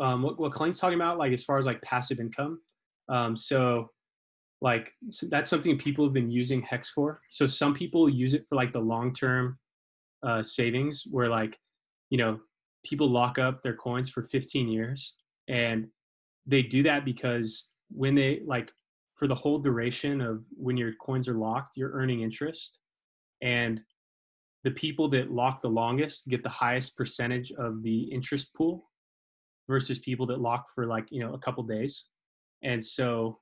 um, what, what Colleen's talking about, like as far as like passive income. Um, so like so that's something people have been using hex for so some people use it for like the long term uh, savings where like you know people lock up their coins for 15 years and they do that because when they like for the whole duration of when your coins are locked you're earning interest and the people that lock the longest get the highest percentage of the interest pool versus people that lock for like you know a couple days and so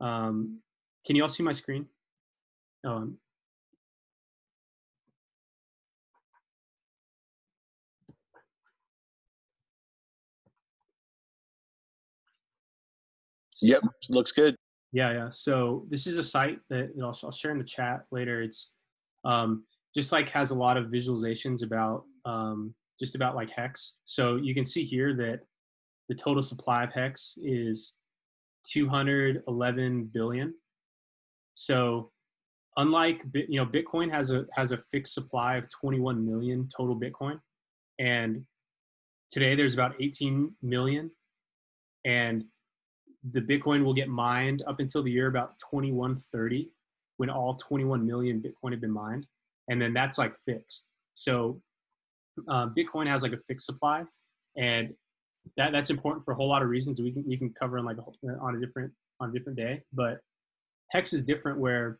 um, can you all see my screen? Um, Yep, looks good. Yeah, yeah. So this is a site that I'll, I'll share in the chat later. It's um, just like has a lot of visualizations about um, just about like hex. So you can see here that the total supply of hex is 211 billion. So unlike you know Bitcoin has a has a fixed supply of 21 million total Bitcoin, and today there's about 18 million, and the Bitcoin will get mined up until the year about 2130 when all 21 million Bitcoin have been mined, and then that's like fixed. So um, Bitcoin has like a fixed supply, and that that's important for a whole lot of reasons we can we can cover on like a, on a different on a different day. But Hex is different where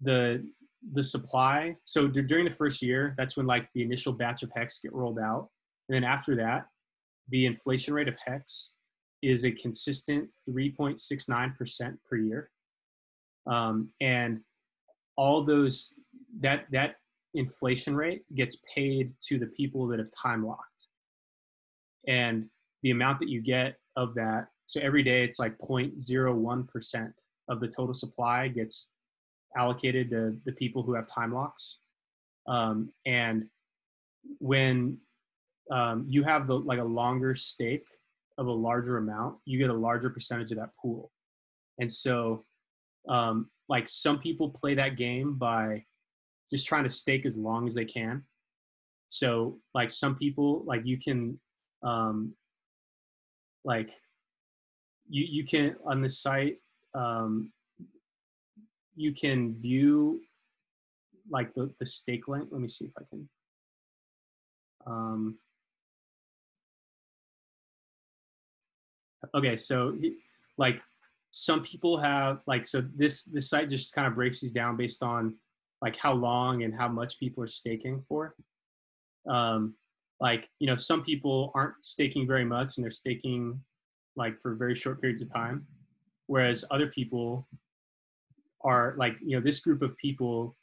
the the supply. So during the first year, that's when like the initial batch of Hex get rolled out, and then after that, the inflation rate of Hex is a consistent 3.69% per year. Um, and all those that that inflation rate gets paid to the people that have time locked. And the amount that you get of that, so every day it's like 0.01% of the total supply gets allocated to the people who have time locks. Um, and when um, you have the like a longer stake of a larger amount, you get a larger percentage of that pool. And so, um, like some people play that game by just trying to stake as long as they can. So, like some people, like you can, um, like you you can on the site um, you can view like the, the stake length. Let me see if I can. Um, okay, so like some people have like so this this site just kind of breaks these down based on like how long and how much people are staking for. Um, like you know some people aren't staking very much and they're staking like for very short periods of time whereas other people are like you know this group of people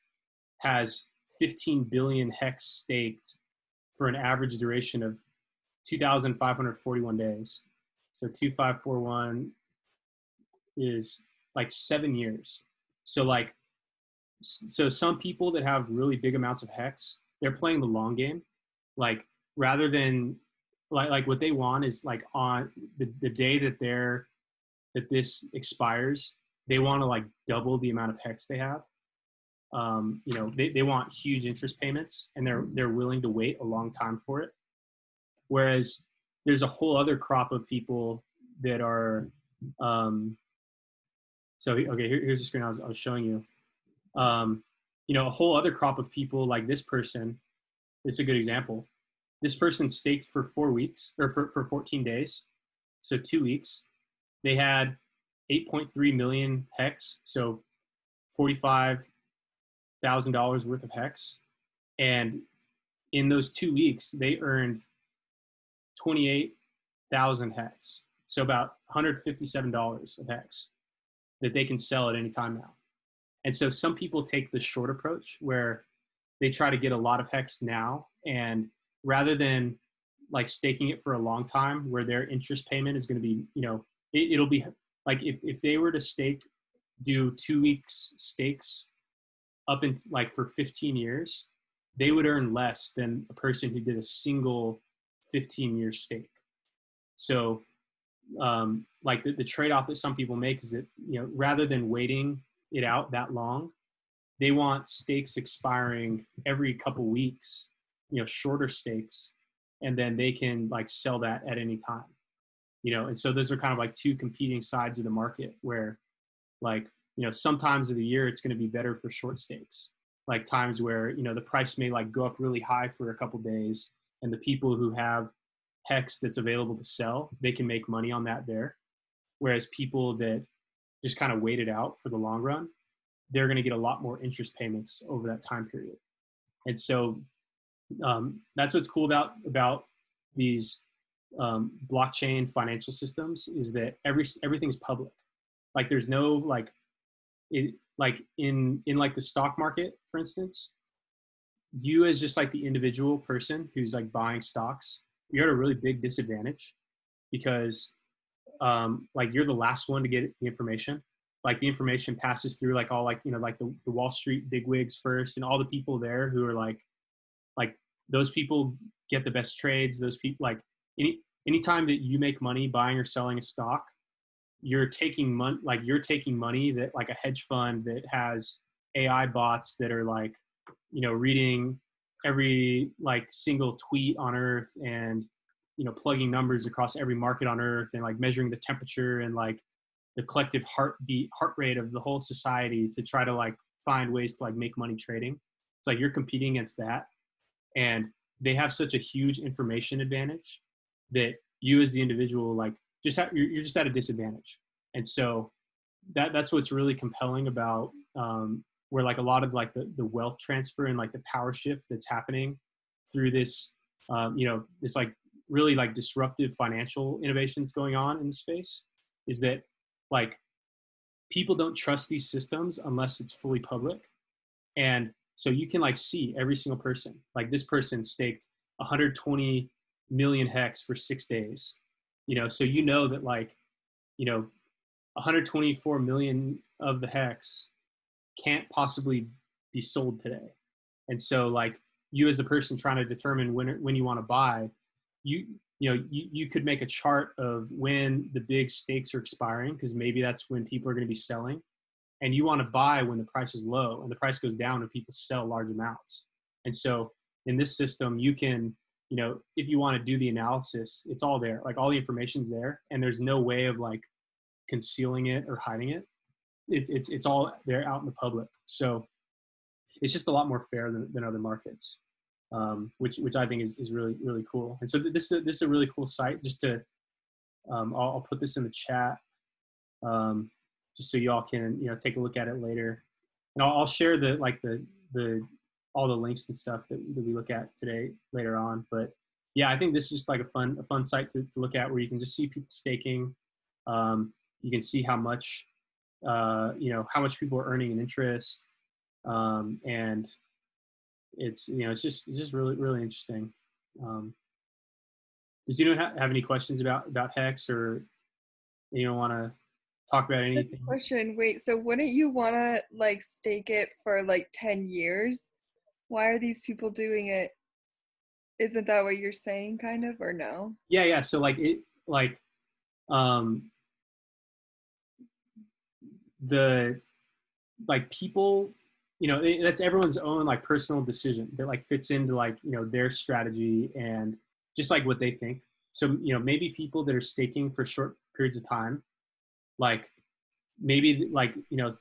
has 15 billion hex staked for an average duration of 2541 days. So 2541 is like seven years. So like so some people that have really big amounts of hex they're playing the long game. Like rather than like like what they want is like on the, the day that they're that this expires, they want to like double the amount of hex they have. Um, you know, they, they want huge interest payments and they're they're willing to wait a long time for it. Whereas there's a whole other crop of people that are um, so okay here, here's the screen I was, I was showing you um, you know a whole other crop of people like this person is a good example this person staked for four weeks or for, for 14 days so two weeks they had 8.3 million hex, so $45,000 worth of hex. And in those two weeks, they earned 28,000 hex, so about $157 of hex that they can sell at any time now. And so some people take the short approach where they try to get a lot of hex now and rather than like staking it for a long time where their interest payment is going to be, you know, it, will be like if, if they were to stake do two weeks stakes up in like for 15 years they would earn less than a person who did a single 15 year stake. So um, like the, the trade-off that some people make is that you know rather than waiting it out that long they want stakes expiring every couple weeks you know shorter stakes and then they can like sell that at any time you know? And so those are kind of like two competing sides of the market where like you know sometimes of the year it's going to be better for short stakes. Like times where you know the price may like go up really high for a couple days and the people who have hex that's available to sell they can make money on that there. Whereas people that just kind of wait it out for the long run they're going to get a lot more interest payments over that time period. And so um, that's what's cool about about these um, blockchain financial systems is that every everything's public. Like there's no like it like in in like the stock market, for instance, you as just like the individual person who's like buying stocks, you're at a really big disadvantage because um, like you're the last one to get the information. Like the information passes through like all like you know like the, the Wall Street bigwigs first and all the people there who are like like those people get the best trades. Those people like any anytime that you make money buying or selling a stock, you're taking money like you're taking money that like a hedge fund that has AI bots that are like, you know, reading every like single tweet on earth and you know plugging numbers across every market on earth and like measuring the temperature and like the collective heartbeat heart rate of the whole society to try to like find ways to like make money trading it's like you're competing against that and they have such a huge information advantage that you as the individual like just you're, you're just at a disadvantage. And so that that's what's really compelling about um, where like a lot of like the, the wealth transfer and like the power shift that's happening through this um, you know this like really like disruptive financial innovations going on in the space is that like people don't trust these systems unless it's fully public. And so you can like see every single person. Like this person staked 120 million hex for six days. You know, so you know that like, you know, 124 million of the hex can't possibly be sold today. And so like you as the person trying to determine when when you want to buy, you you know you, you could make a chart of when the big stakes are expiring because maybe that's when people are going to be selling and you want to buy when the price is low and the price goes down and people sell large amounts and so in this system you can you know if you want to do the analysis it's all there like all the information's there and there's no way of like concealing it or hiding it, it it's it's all there out in the public so it's just a lot more fair than, than other markets um, which which I think is, is really really cool. And so this is this is a really cool site. Just to um, I'll, I'll, put this in the chat. Um, just so y'all can you know take a look at it later. And I'll, I'll share the like the the all the links and stuff that, that we look at today later on. But yeah, I think this is just like a fun a fun site to, to look at where you can just see people staking. Um, you can see how much uh, you know how much people are earning in interest, um, and it's you know it's just it's just really really interesting. Um, does anyone ha- have any questions about about Hex or don't want to talk about anything. Question. Wait. So wouldn't you want to like stake it for like ten years? Why are these people doing it? Isn't that what you're saying, kind of, or no? Yeah, yeah. So like it, like, um, the like people you know it, that's everyone's own like personal decision that like fits into like you know their strategy and just like what they think so you know maybe people that are staking for short periods of time like maybe like you know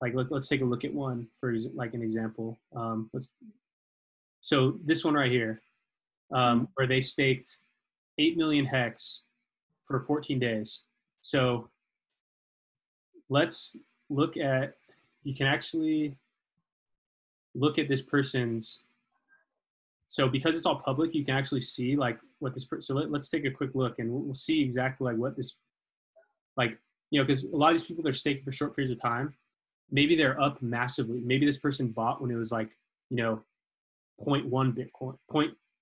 like let's let's take a look at one for like an example. Um, let's so this one right here, um, mm-hmm. where they staked eight million hex for 14 days. So let's look at you can actually look at this person's so because it's all public you can actually see like what this so let, us take a quick look and we'll, we'll see exactly like what this like you know because a lot of these people they're staking for short periods of time. Maybe they're up massively. Maybe this person bought when it was like you know 0.1 bitcoin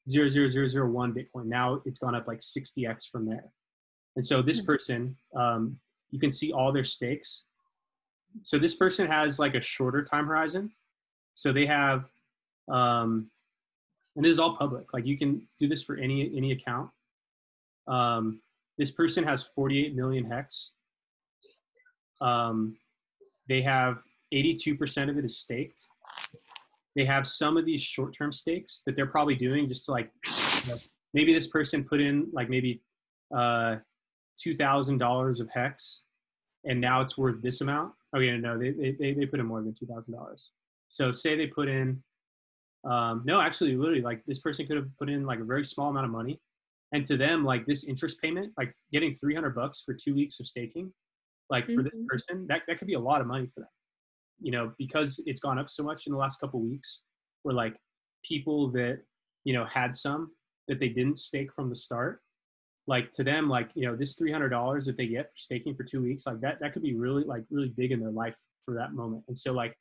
0.00001 bitcoin. Now it's gone up like 60x from there. And so this hmm. person um, you can see all their stakes. So this person has like a shorter time horizon. So they have um, and this is all public. Like you can do this for any any account. Um, this person has 48 million hex. Um, they have 82% of it is staked. They have some of these short-term stakes that they're probably doing just to like, you know, maybe this person put in like maybe uh, two thousand dollars of hex, and now it's worth this amount. Oh yeah, no, they they they put in more than two thousand dollars. So say they put in, um, no, actually, literally, like this person could have put in like a very small amount of money, and to them, like this interest payment, like getting three hundred bucks for two weeks of staking, like mm-hmm. for this mm-hmm. person, that that could be a lot of money for them. You know, because it's gone up so much in the last couple weeks, where like people that you know had some that they didn't stake from the start like to them like you know this $300 that they get for staking for two weeks like that that could be really like really big in their life for that moment and so like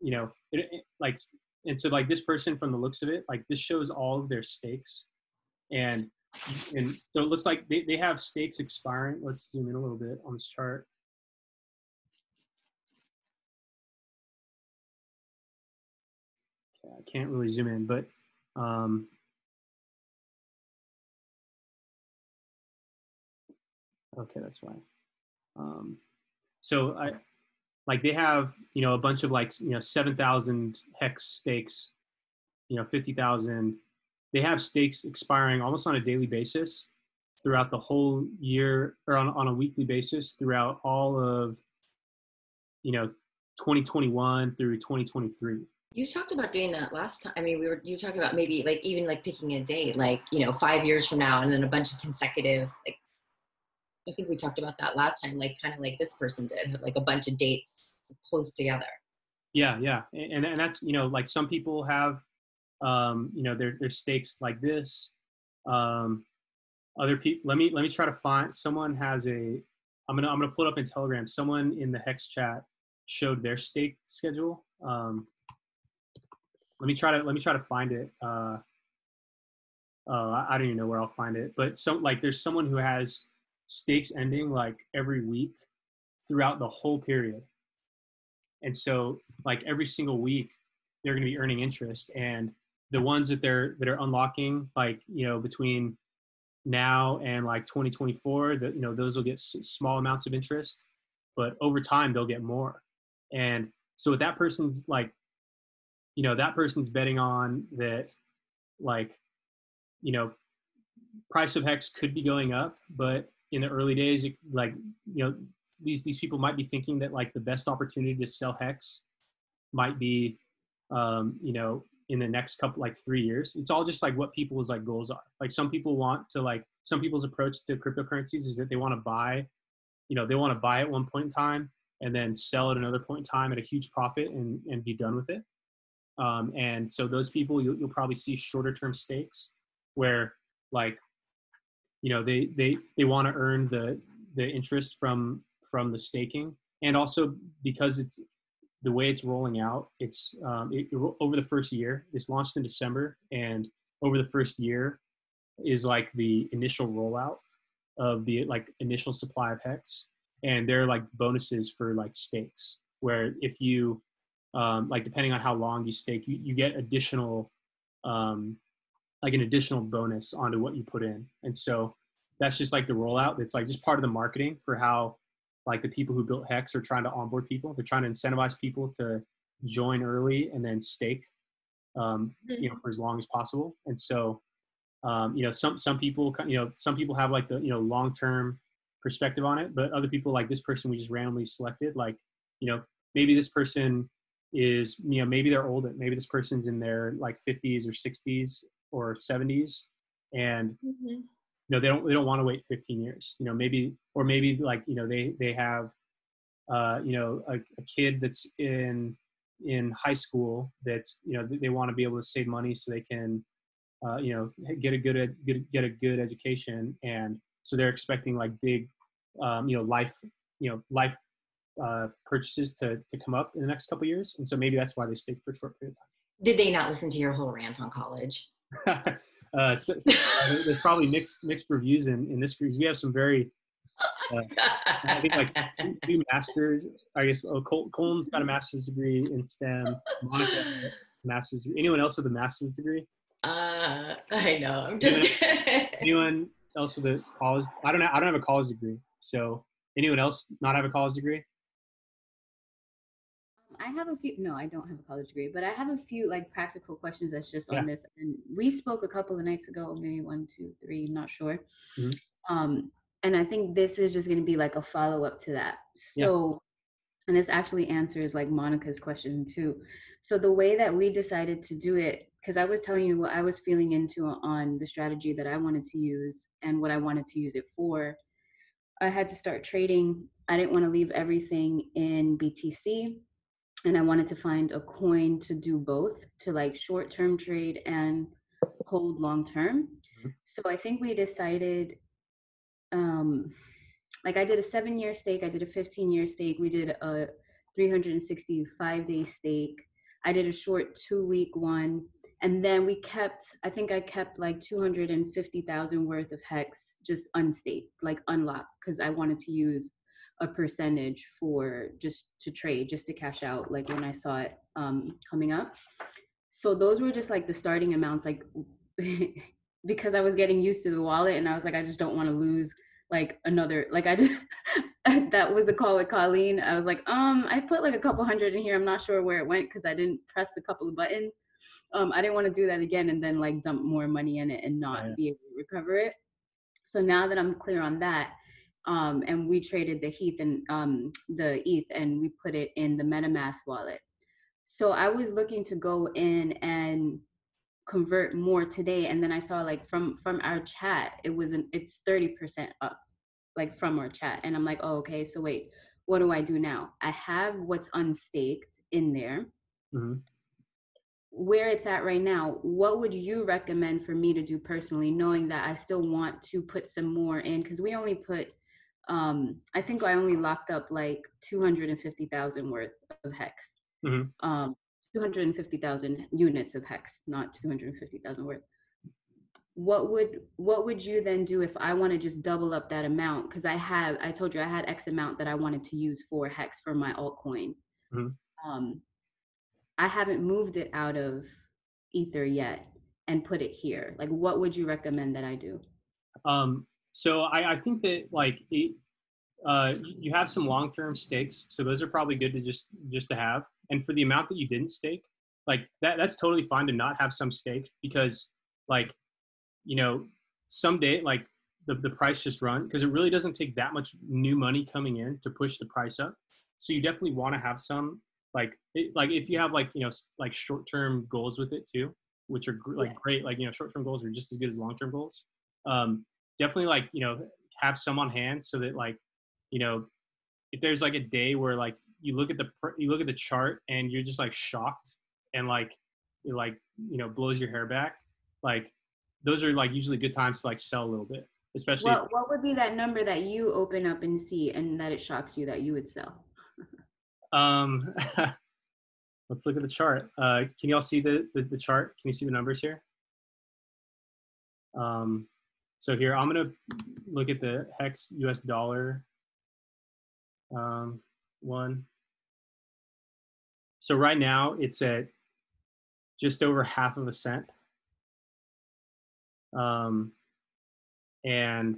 you know it, it, like and so like this person from the looks of it like this shows all of their stakes and and so it looks like they, they have stakes expiring let's zoom in a little bit on this chart okay, i can't really zoom in but um Okay, that's why. Um, so I like they have you know a bunch of like you know seven thousand hex stakes, you know fifty thousand. They have stakes expiring almost on a daily basis throughout the whole year or on, on a weekly basis throughout all of you know 2021 through 2023 you talked about doing that last time i mean we were you talking about maybe like even like picking a date like you know five years from now and then a bunch of consecutive like I think we talked about that last time, like kind of like this person did, like a bunch of dates close together. Yeah, yeah, and and that's you know like some people have, um, you know, their their stakes like this. Um, other people, let me let me try to find someone has a. I'm gonna I'm gonna put up in Telegram. Someone in the hex chat showed their stake schedule. Um, let me try to let me try to find it. Uh, uh, I don't even know where I'll find it, but so like there's someone who has stakes ending like every week throughout the whole period. And so like every single week they're going to be earning interest and the ones that they're that are unlocking like you know between now and like 2024 that you know those will get s- small amounts of interest but over time they'll get more. And so that person's like you know that person's betting on that like you know price of hex could be going up but in the early days, like you know, these these people might be thinking that like the best opportunity to sell hex might be, um, you know, in the next couple like three years. It's all just like what people's like goals are. Like some people want to like some people's approach to cryptocurrencies is that they want to buy, you know, they want to buy at one point in time and then sell at another point in time at a huge profit and and be done with it. Um, and so those people you'll, you'll probably see shorter term stakes where like you know they they they want to earn the the interest from from the staking and also because it's the way it's rolling out it's um, it, over the first year it's launched in december and over the first year is like the initial rollout of the like initial supply of hex and there are like bonuses for like stakes where if you um, like depending on how long you stake you, you get additional um, like an additional bonus onto what you put in. And so that's just like the rollout. It's like just part of the marketing for how like the people who built Hex are trying to onboard people. They're trying to incentivize people to join early and then stake, um, you know, for as long as possible. And so, um, you know, some some people, you know, some people have like the you know long term perspective on it, but other people like this person we just randomly selected, like you know, maybe this person is you know maybe they're older, maybe this person's in their like 50s or 60s or 70s and mm-hmm. You know they don't they don't want to wait 15 years you know maybe or maybe like you know they they have uh you know a, a kid that's in in high school that's you know they want to be able to save money so they can uh, you know get a good get, get a good education. And so they're expecting like big um, you know life you know life uh, purchases to to come up in the next couple years. And so maybe that's why they stay for a short period of time. Did they not listen to your whole rant on college uh, so, so, uh, there's probably mixed mixed reviews in, in this group. We have some very, uh, I think like two, masters. I guess oh, Col- Colin's got a master's degree in STEM. Monica, master's degree. Anyone else with a master's degree? Uh, I know. I'm just anyone, anyone else with a college? I don't know. I don't have a college degree. So anyone else not have a college degree? I have a few. No, I don't have a college degree, but I have a few like practical questions that's just yeah. on this. And we spoke a couple of nights ago, maybe one, two, three, not sure. Mm-hmm. Um, and I think this is just going to be like a follow up to that. Yeah. So, and this actually answers like Monica's question too. So the way that we decided to do it, because I was telling you what I was feeling into on the strategy that I wanted to use and what I wanted to use it for. I had to start trading. I didn't want to leave everything in BTC and I wanted to find a coin to do both to like short term trade and hold long term. Mhm. So I think we decided um like I did a 7 year stake, I did a 15 year stake, we did a 365 day stake. I did a short 2 week one and then we kept I think I kept like 250,000 worth of hex just unstaked, like unlocked cuz I wanted to use a percentage for just to trade, just to cash out, like when I saw it um, coming up. So those were just like the starting amounts, like because I was getting used to the wallet, and I was like, I just don't want to lose like another. Like I just that was the call with Colleen. I was like, um, I put like a couple hundred in here. I'm not sure where it went because I didn't press a couple of buttons. Um, I didn't want to do that again and then like dump more money in it and not Right. be able to recover it. So now that I'm clear on that, um, and we traded the Heath and um, the ETH and we put it in the MetaMask wallet. So I was looking to go in and convert more today, and then I saw like from from our chat, it was an it's thirty percent up, like from our chat, and I'm like, oh okay, so wait, what do I do now? I have what's unstaked in there. Mhm. Where it's at right now, what would you recommend for me to do personally, knowing that I still want to put some more in? Because we only put um i think i only locked up like 250000 worth of hex. Mhm. um 250000 units of hex not 250000 worth. What would what would you then do if i want to just double up that amount? Because i have i told you i had x amount that i wanted to use for hex for my altcoin. Mhm. um i haven't moved it out of ether yet and put it here. Like what would you recommend that i do? Um, so I, I think that like it, uh, you have some long-term stakes, so those are probably good to just just to have. And for the amount that you didn't stake, like that, that's totally fine to not have some stake because like, you know, someday like the the price just run because it really doesn't take that much new money coming in to push the price up. So you definitely want to have some like it, like if you have like you know like short-term goals with it too, which are gr- like Yeah. great. Like you know, short-term goals are just as good as long-term goals. Um, definitely like you know have some on hand so that like you know if there's like a day where like you look at the you look at the chart and you're just like shocked and like it like you know blows your hair back like those are like usually good times to like sell a little bit especially if, What what would be that number that you open up and see and that it shocks you that you would sell? um let's look at the chart. Uh can you all see the, the the chart? Can you see the numbers here? Um so here i'm gonna look at the hex us dollar um one so right now it's at just over half of a cent um and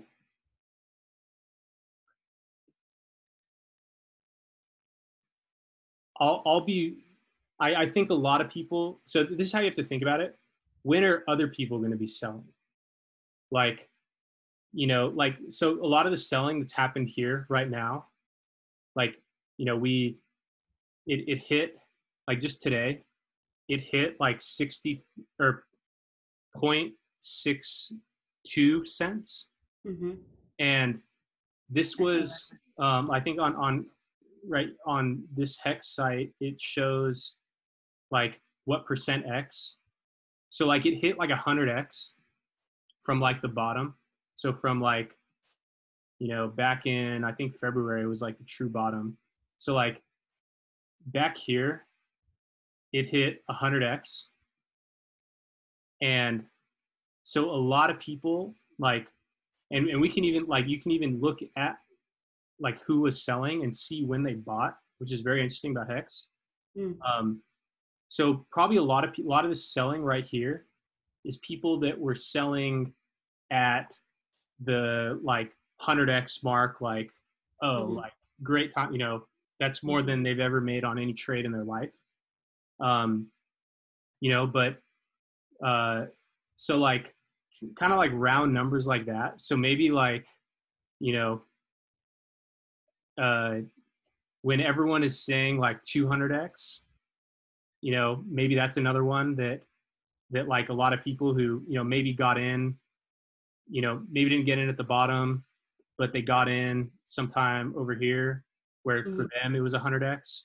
I'll I'll be I, I think a lot of people so this is how you have to think about it. When are other people going to be selling? Like, you know, like so a lot of the selling that's happened here right now, like, you know, we it it hit like just today, it hit like 60 or 0.62 cents. Mm-hmm. and this was um, i think on on right on this hex site it shows like what percent x? So like it hit like 100x from like the bottom. So from like you know back in i think february was like the true bottom. So like back here it hit 100x and so a lot of people like and, and we can even like you can even look at like who was selling and see when they bought which is very interesting about hex. Mm. um, so probably a lot of a lot of the selling right here is people that were selling at the like 100x mark like oh Mhm. like great time you know that's more than they've ever made on any trade in their life um you know but uh so like kind of like round numbers like that so maybe like you know, uh, when everyone is saying like 200x, you know, maybe that's another one that that like a lot of people who you know maybe got in, you know, maybe didn't get in at the bottom, but they got in sometime over here where mm-hmm. for them it was 100x,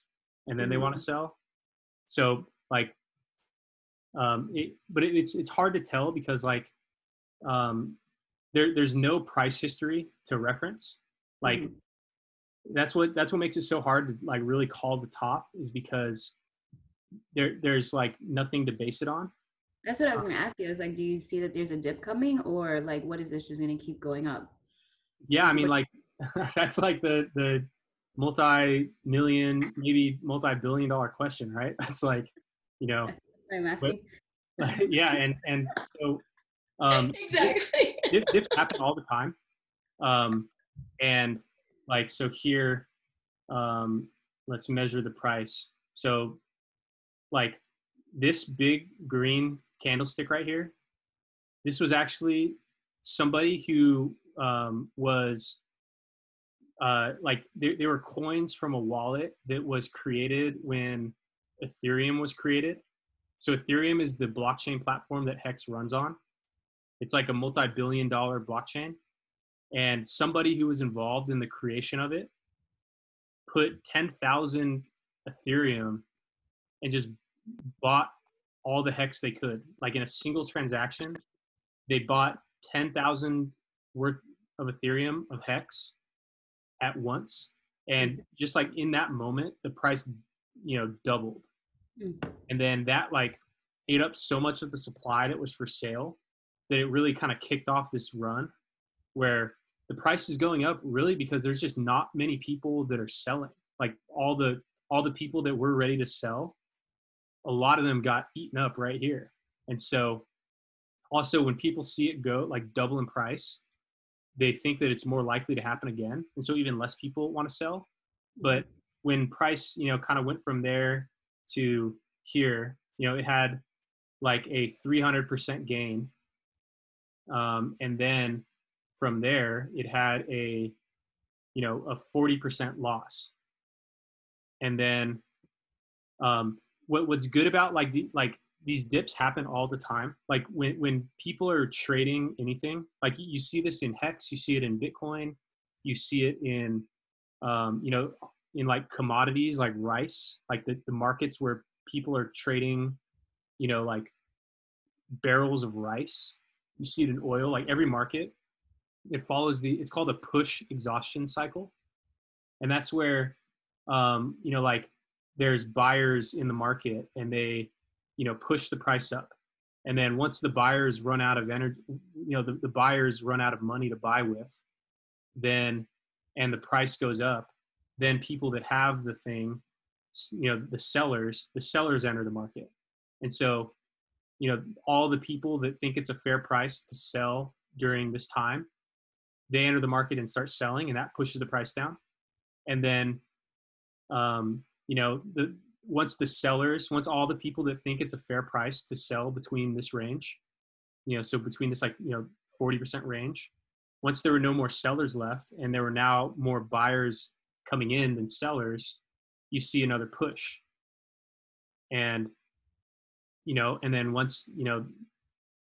and then mm-hmm. they want to sell. So like, um, it, but it, it's it's hard to tell because like, um, there there's no price history to reference. Like, mm-hmm that's what that's what makes it so hard to like really call the top is because there there's like nothing to base it on. That's what I was uh, going to ask you. I was like, do you see that there's a dip coming, or like, what is this just going to keep going up? Yeah, I mean, like that's like the the multi-million, maybe multi-billion-dollar question, right? That's like, you know. I'm asking. But, yeah, and and so um, exactly dips, dips happen all the time, um, and like so here um, let's measure the price so like this big green candlestick right here. This was actually somebody who um, was uh, like there, there were coins from a wallet that was created when ethereum was created. So ethereum is the blockchain platform that hex runs on. It's like a multi-billion dollar blockchain. And somebody who was involved in the creation of it put 10,000 ethereum and just bought all the hex they could. Like in a single transaction they bought 10,000 worth of ethereum of hex at once. And just like in that moment the price you know doubled. Mm. and then that like ate up so much of the supply that was for sale that it really kind of kicked off this run where the price is going up really because there's just not many people that are selling. Like all the all the people that were ready to sell a lot of them got eaten up right here. And so also when people see it go like double in price they think that it's more likely to happen again. And so even less people want to sell. But when price you know kind of went from there to here you know it had like a 300% gain. Um, and then from there, it had a, you know, a 40% loss. And then um, what, what's good about like the, like these dips happen all the time. Like when, when people are trading anything, like you see this in Hex, you see it in Bitcoin, you see it in, um, you know, in like commodities like rice, like the, the markets where people are trading, you know, like barrels of rice. You see it in oil, like every market it follows the it's called a push exhaustion cycle and that's where um, you know like there's buyers in the market and they you know push the price up. And then once the buyers run out of energy you know the, the buyers run out of money to buy with then and the price goes up then people that have the thing you know the sellers the sellers enter the market. And so you know all the people that think it's a fair price to sell during this time they enter the market and start selling and that pushes the price down. And then um, you know the once the sellers once all the people that think it's a fair price to sell between this range you know so between this like you know 40% range once there were no more sellers left and there were now more buyers coming in than sellers you see another push. And you know and then once you know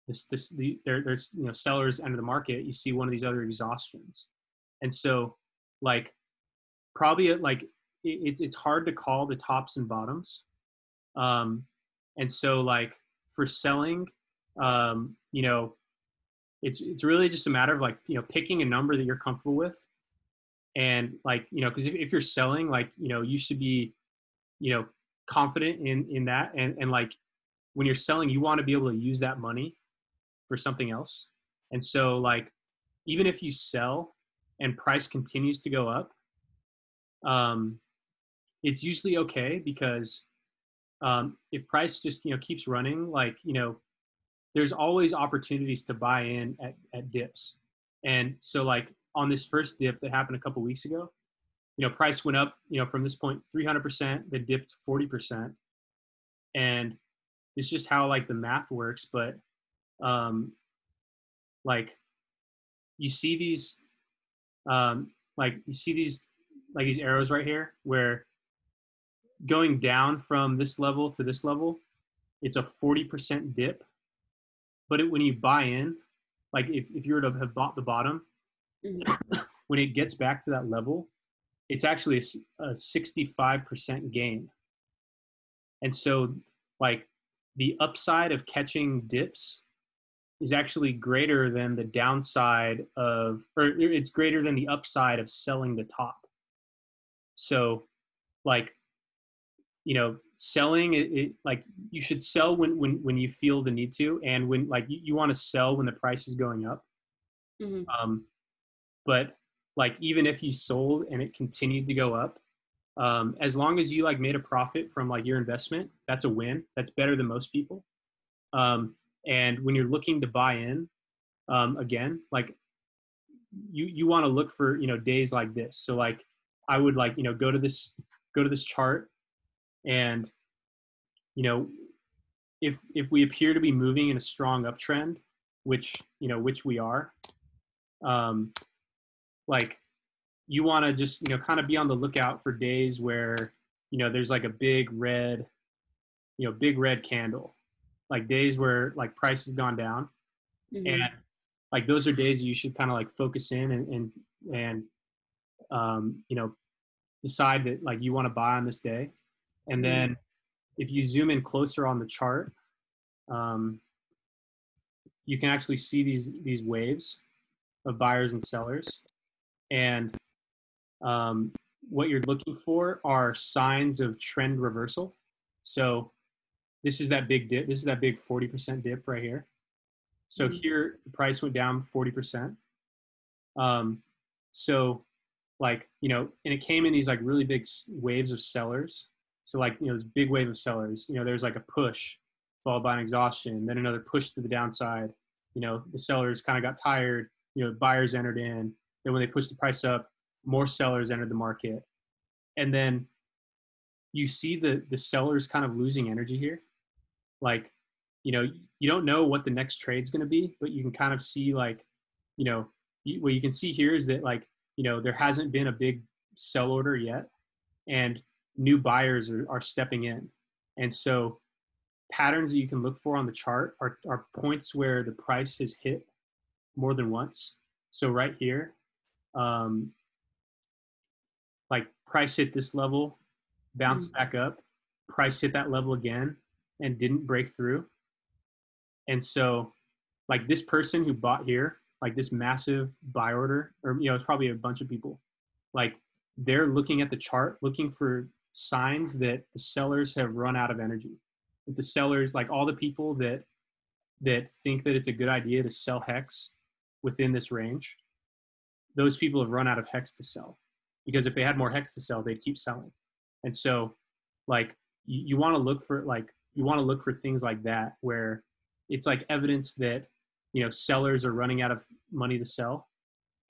this this the, there, there's you know sellers enter the market you see one of these other exhaustions. And so like probably like it, it's hard to call the tops and bottoms. Um and so like for selling um you know it's it's really just a matter of like you know picking a number that you're comfortable with. And like you know because if, if you're selling like you know you should be you know confident in in that. And and like when you're selling you want to be able to use that money for something else. And so like even if you sell and price continues to go up, um, it's usually okay because um, if price just you know keeps running, like you know, there's always opportunities to buy in at, at dips. And so like on this first dip that happened a couple weeks ago, you know, price went up, you know, from this point 300%, then dipped 40%. And it's just how like the math works. But um, like you see these um, like you see these like these arrows right here where going down from this level to this level it's a 40% dip. But it, when you buy in like if, if you were to have bought the bottom Mhm. when it gets back to that level it's actually a 65% gain. And so like the upside of catching dips is actually greater than the downside of or it's greater than the upside of selling the top. So like you know selling it, it like you should sell when when when you feel the need to and when like you, you want to sell when the price is going up. Mhm. um but like even if you sold and it continued to go up um as long as you like made a profit from like your investment that's a win. That's better than most people. Um and when you're looking to buy in um again like you you want to look for you know days like this. So like i would like you know go to this go to this chart and you know if if we appear to be moving in a strong uptrend which you know which we are um like you want to just you know kind of be on the lookout for days where you know there's like a big red you know big red candle. Like days where like price has gone down. Mhm. and like those are days you should kind of like focus in and and and um you know decide that like you want to buy on this day and Mhm. then if you zoom in closer on the chart um you can actually see these these waves of buyers and sellers and um what you're looking for are signs of trend reversal so this is that big dip this is that big 40% dip right here so Mhm. here the price went down 40%. Um, so like, you know, and it came in these like really big waves of sellers. So like, you know, this big wave of sellers, you know, there's like a push followed by an exhaustion, then another push to the downside. You know, the sellers kind of got tired, you know, buyers entered in. Then when they pushed the price up, more sellers entered the market. And then you see the the sellers kind of losing energy here. Like you know you don't know what the next trade's going to be but you can kind of see like you know you, what you can see here is that like you know there hasn't been a big sell order yet and new buyers are, are stepping in. And so patterns that you can look for on the chart are, are points where the price has hit more than once. So right here um like price hit this level bounced back up price hit that level again and didn't break through. And so, like this person who bought here, like this massive buy order, or you know, it's probably a bunch of people, like they're looking at the chart, looking for signs that the sellers have run out of energy. That the sellers, like all the people that that think that it's a good idea to sell hex within this range, those people have run out of hex to sell. Because if they had more hex to sell, they'd keep selling. And so, like you, you want to look for like you want to look for things like that where it's like evidence that you know sellers are running out of money to sell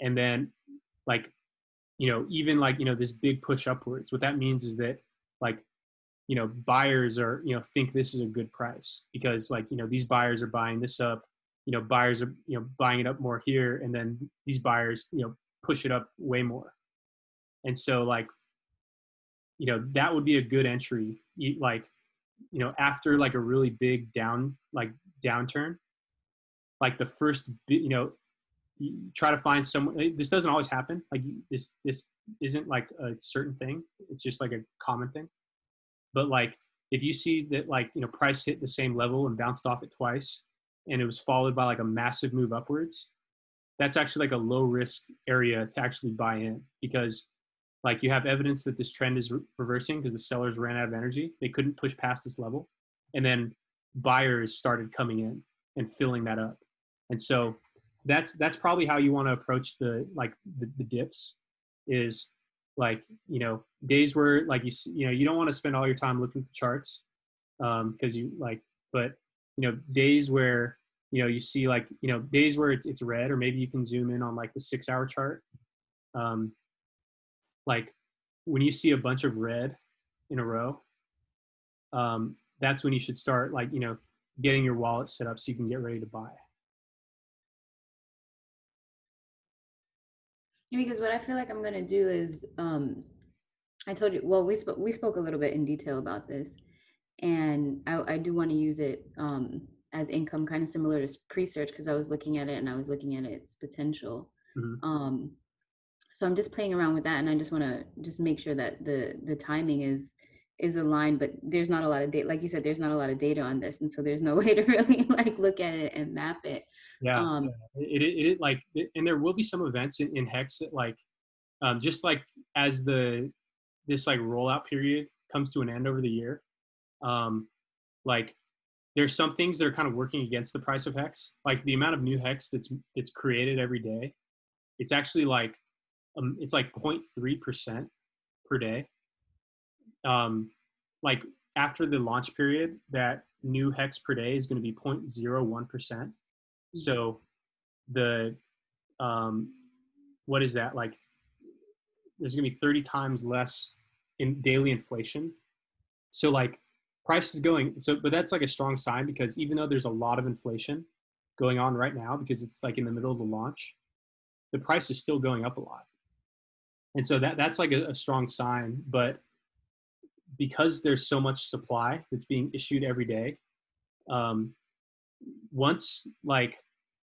and then like you know even like you know this big push upwards what that means is that like you know buyers are you know think this is a good price because like you know these buyers are buying this up you know buyers are you know buying it up more here and then these buyers you know push it up way more and so like you know that would be a good entry like you know after like a really big down like downturn like the first you know you try to find someone this doesn't always happen. Like this this isn't like a certain thing. It's just like a common thing. But like if you see that like you know price hit the same level and bounced off it twice and it was followed by like a massive move upwards that's actually like a low risk area to actually buy in because like you have evidence that this trend is re- reversing because the sellers ran out of energy. They couldn't push past this level. And then buyers started coming in and filling that up. And so that's that's probably how you want to approach the like the, the dips is like you know days where like you you know you don't want to spend all your time looking the charts um because you like but you know days where you know you see like you know days where it's, it's red or maybe you can zoom in on like the six hour chart um like when you see a bunch of red in a row um that's when you should start like you know getting your wallet set up so you can get ready to buy because what I feel like I'm gonna do is, um, I told you. Well, we spoke we spoke a little bit in detail about this, and I, I do want to use it um, as income, kind of similar to pre-search, because I was looking at it and I was looking at its potential. Mhm. Um, so I'm just playing around with that, and I just want to just make sure that the the timing is is aligned. But there's not a lot of data, like you said, there's not a lot of data on this, and so there's no way to really like look at it and map it. Yeah, Um, it, it, it like, it- and there will be some events in, in Hex that like, um, just like as the this like rollout period comes to an end over the year, um, like there's some things that are kind of working against the price of Hex. Like the amount of new Hex that's that's created every day, it's actually like, um, it's like 0.3 percent per day. Um, like after the launch period, that new Hex per day is going to be 0.01 percent. So the um, what is that like? There's gonna be 30 times less in daily inflation. So like price is going so, but that's like a strong sign because even though there's a lot of inflation going on right now because it's like in the middle of the launch, the price is still going up a lot. And so that that's like a, a strong sign. But because there's so much supply that's being issued every day, um, once like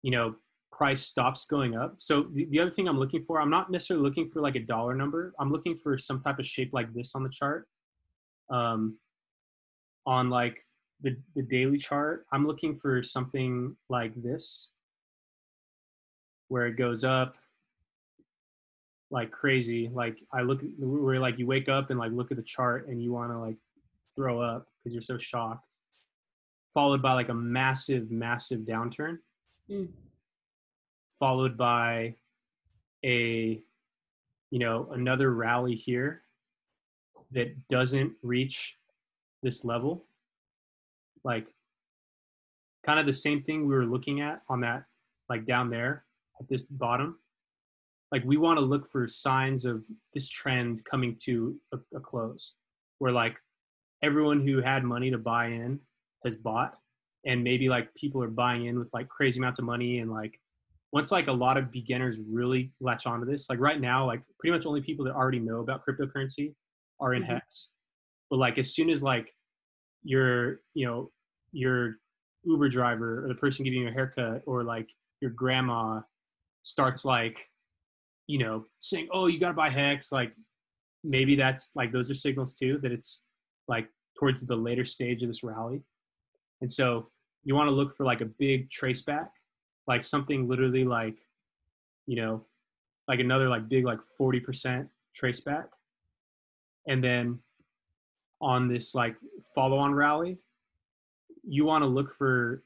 you know price stops going up so the, the other thing i'm looking for i'm not necessarily looking for like a dollar number. I'm looking for some type of shape like this on the chart. Um on like the, the daily chart i'm looking for something like this where it goes up like crazy like i look where like you wake up and like look at the chart and you want to like throw up because you're so shocked followed by like a massive, massive downturn, Mm. followed by a, you know, another rally here that doesn't reach this level. Like, kind of the same thing we were looking at on that, like down there at this bottom. Like, we want to look for signs of this trend coming to a, a close, where like everyone who had money to buy in has bought and maybe like people are buying in with like crazy amounts of money and like once like a lot of beginners really latch onto this like right now like pretty much only people that already know about cryptocurrency are in Mhm. hex but like as soon as like your you know your uber driver or the person giving you a haircut or like your grandma starts like you know saying oh you got to buy hex like maybe that's like those are signals too that it's like towards the later stage of this rally and so you want to look for like a big trace back, like something literally like, you know, like another like big like 40% trace back. And then on this like follow on rally, you want to look for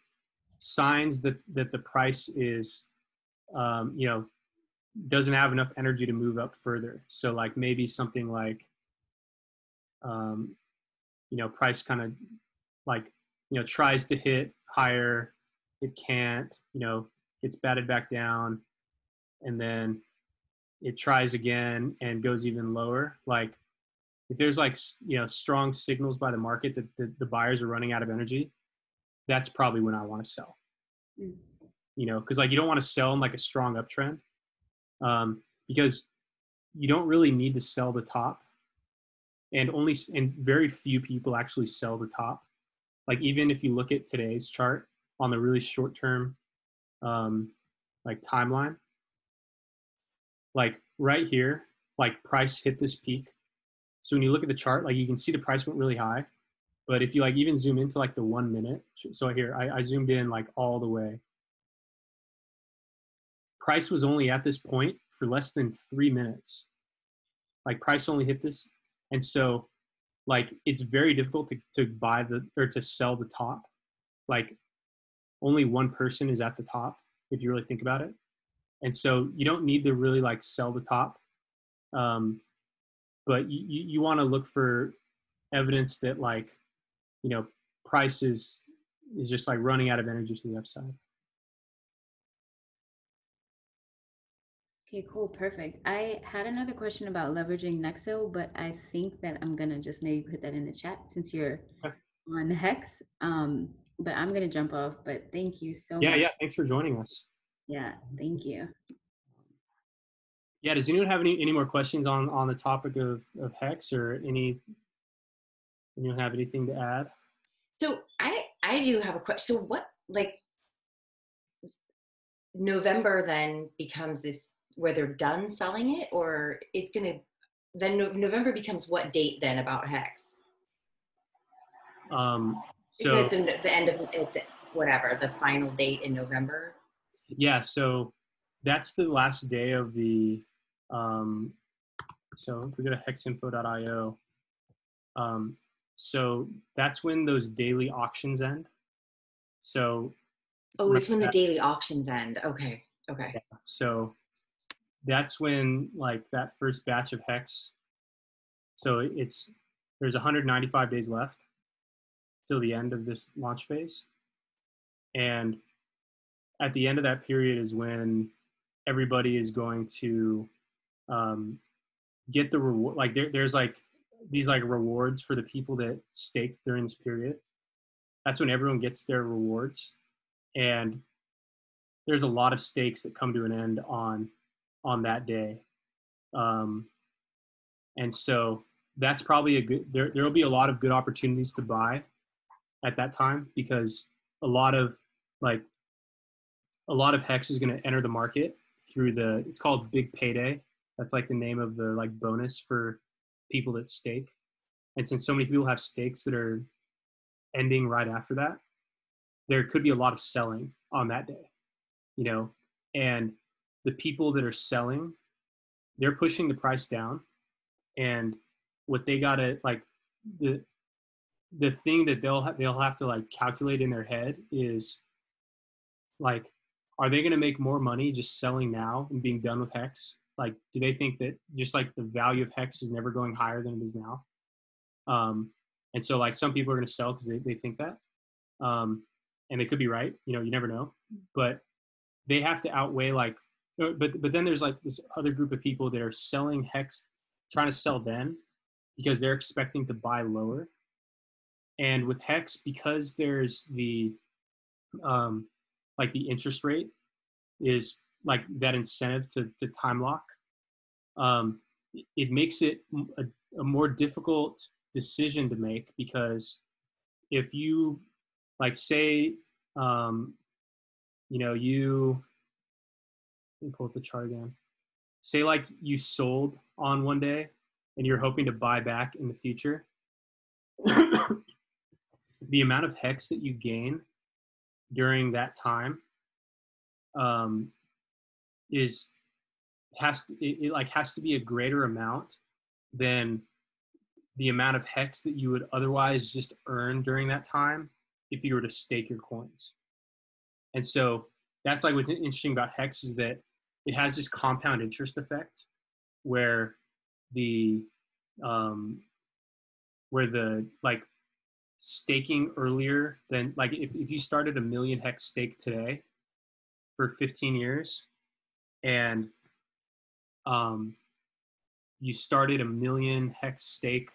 signs that that the price is um, you know, doesn't have enough energy to move up further. So like maybe something like um, you know, price kind of like you know tries to hit higher it can't you know gets batted back down and then it tries again and goes even lower like if there's like you know strong signals by the market that the, the buyers are running out of energy that's probably when i want to sell Mm. you know because like you don't want to sell in like a strong uptrend um, because you don't really need to sell the top. And only and very few people actually sell the top. Like even if you look at today's chart on the really short term um, like timeline like right here like price hit this peak. So when you look at the chart like you can see the price went really high. But if you like even zoom into like the one minute so here I, I zoomed in like all the way price was only at this point for less than three minutes. Like price only hit this. And so like it's very difficult to, to buy the or to sell the top. Like only one person is at the top if you really think about it. And so you don't need to really like sell the top. Um, but you, you, want to look for evidence that like you know price is is just like running out of energy to the upside Okay, cool, perfect. I had another question about leveraging Nexo, but I think that I'm gonna just maybe put that in the chat since you're on Hex. Um, but I'm gonna jump off. But thank you so yeah much. Yeah, yeah thanks for joining us Yeah, thank you. Yeah. Does anyone have any, any more questions on, on the topic of, of hex or any, anyone have anything to add? So I I do have a question. So what like November then becomes this where they're done selling it, or it's gonna then November becomes what date then about hex? Um, so the, the end of it, the, whatever the final date in November? yeah, so that's the last day of the, um, so if we go to hexinfo.io, um, so that's when those daily auctions end. So Oh, it's when the daily auctions end. Okay, okay. So that's when like that first batch of hex. So it's there's 195 days left till the end of this launch phase, and at the end of that period is when everybody is going to um, get the reward. Like there, there's like these like rewards for the people that staked during this period. That's when everyone gets their rewards, and there's a lot of stakes that come to an end on on that day. Um, and so that's probably a good there there will be a lot of good opportunities to buy at that time because a lot of like a lot of hex is going to enter the market through the it's called big payday. That's like the name of the like bonus for people that stake. And since so many people have stakes that are ending right after that there could be a lot of selling on that day you know? And the people that are selling they're pushing the price down. And what they got to like the the thing that they'll ha- they'll have to like calculate in their head is like are they going to make more money just selling now and being done with hex? Like do they think that just like the value of hex is never going higher than it is now? Um and so like some people are going to sell because they, they think that. Um and they could be right you know you never know. But they have to outweigh like but but then there's like this other group of people that are selling hex trying to sell then because they're expecting to buy lower. And with hex because there's the um like the interest rate is like that incentive to, to time lock um it- makes it a, a more difficult decision to make because if you like say um you know you me pull up the chart again. Say like you sold on one day and you're hoping to buy back in the future. The amount of hex that you gain during that time um, is has to, it, it like has to be a greater amount than the amount of hex that you would otherwise just earn during that time if you were to stake your coins. And so that's like what's interesting about hex is that it has this compound interest effect where the um where the like staking earlier than like if, if you started a million hex stake today for 15 years and um you started a million hex stake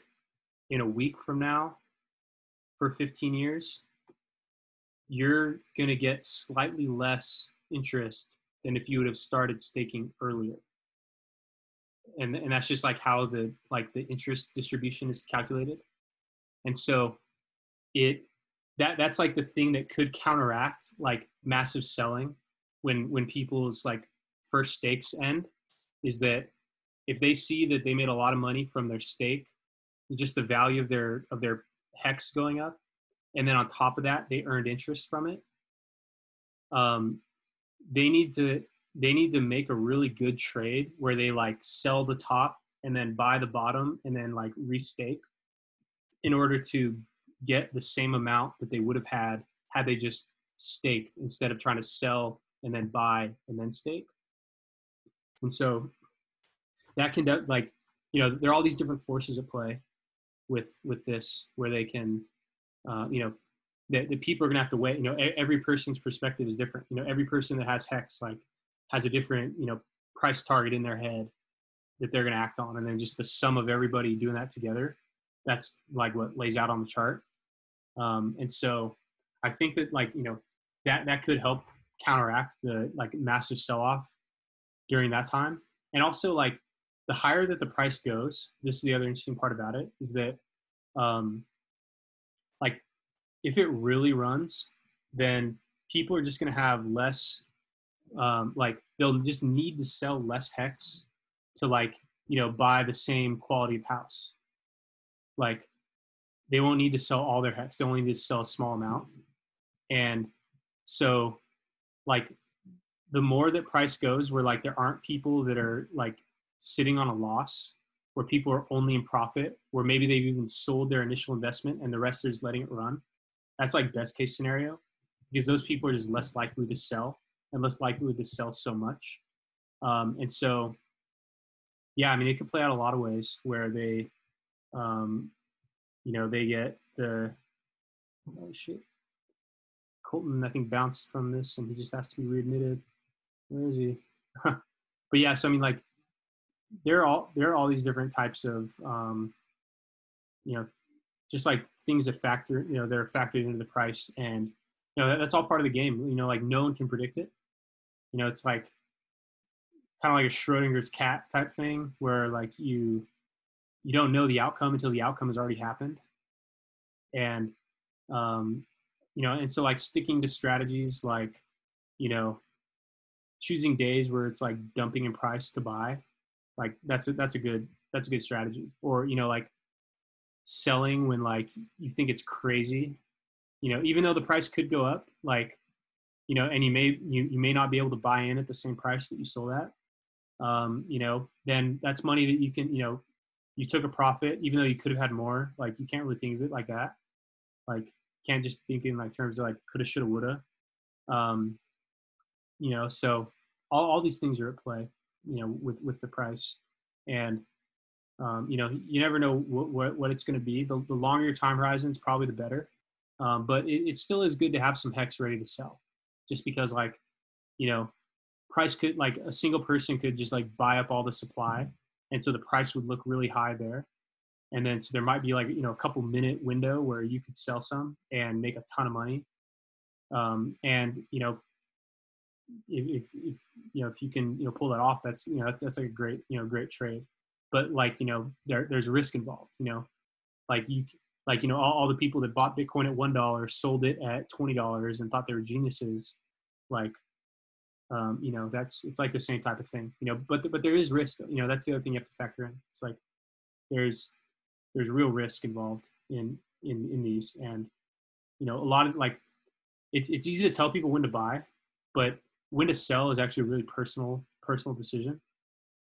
in a week from now for 15 years you're going to get slightly less interest than if you would have started staking earlier. And and that's just like how the like the interest distribution is calculated. And so it that that's like the thing that could counteract like massive selling when when people's like first stakes end is that if they see that they made a lot of money from their stake just the value of their of their hex going up and then on top of that they earned interest from it um they need to they need to make a really good trade where they like sell the top and then buy the bottom and then like restake in order to get the same amount that they would have had had they just staked instead of trying to sell and then buy and then stake. And so that can like you know there are all these different forces at play with with this where they can uh, you know the, the people are gonna have to wait. you know every person's perspective is different you know every person that has hex like has a different you know price target in their head that they're going to act on and then just the sum of everybody doing that together that's like what lays out on the chart um, and so i think that like you know that that could help counteract the like massive sell off during that time and also like the higher that the price goes, this is the other interesting part about it is that, um, if it really runs, then people are just going to have less, um, like, they'll just need to sell less hex to like, you know, buy the same quality of house. Like, they won't need to sell all their hex; they only need to sell a small amount, and so, like, the more that price goes, where like there aren't people that are like sitting on a loss where people are only in profit, where maybe they've even sold their initial investment and the rest is letting it run. That's like best case scenario because those people are just less likely to sell and less likely to sell so much. Um, and so, yeah, I mean, it could play out a lot of ways where they, um, you know, they get the, oh shit. Colton, I think, bounced from this and he just has to be readmitted. Where is he? but yeah, so I mean, like, there are all there are all these different types of um, you know just like things that factor you know they're factored into the price. And you know that, that's all part of the game. You know like no one can predict it. You know it's like kind of like a schrodinger's cat type thing where like you you don't know the outcome until the outcome has already happened. And um you know and so like sticking to strategies like you know choosing days where it's like dumping in price to buy like that's a that's a good that's a good strategy. Or you know like selling when like you think it's crazy. You know even though the price could go up like you know and you may you, you may not be able to buy in at the same price that you sold at um you know then that's money that you can you know you took a profit even though you could have had more like you can't really think of it like that. Like can't just think in like terms of like coulda shoulda woulda. Um you know so all, all these things are at play you know with with the price. And um, you know you never know what what, what it's going to be. The, the longer your time horizon is probably the better. Um, but it, it still is good to have some hex ready to sell just because like you know price could like a single person could just like buy up all the supply and so the price would look really high there. And then so there might be like you know a couple minute window where you could sell some and make a ton of money. Um, and you know if, if, if, you know if you can you know pull that off that's you know that's, that's like a great you know great trade but like you know there, there's risk involved you know? Like you like you know all, all the people that bought bitcoin at one dollar sold it at twenty dollars and thought they were geniuses. Like um, you know that's it's like the same type of thing you know but but there is risk you know that's the other thing you have to factor in. It's like there's there's real risk involved in in in these. And you know a lot of like it's it's easy to tell people when to buy but when to sell is actually a really personal personal decision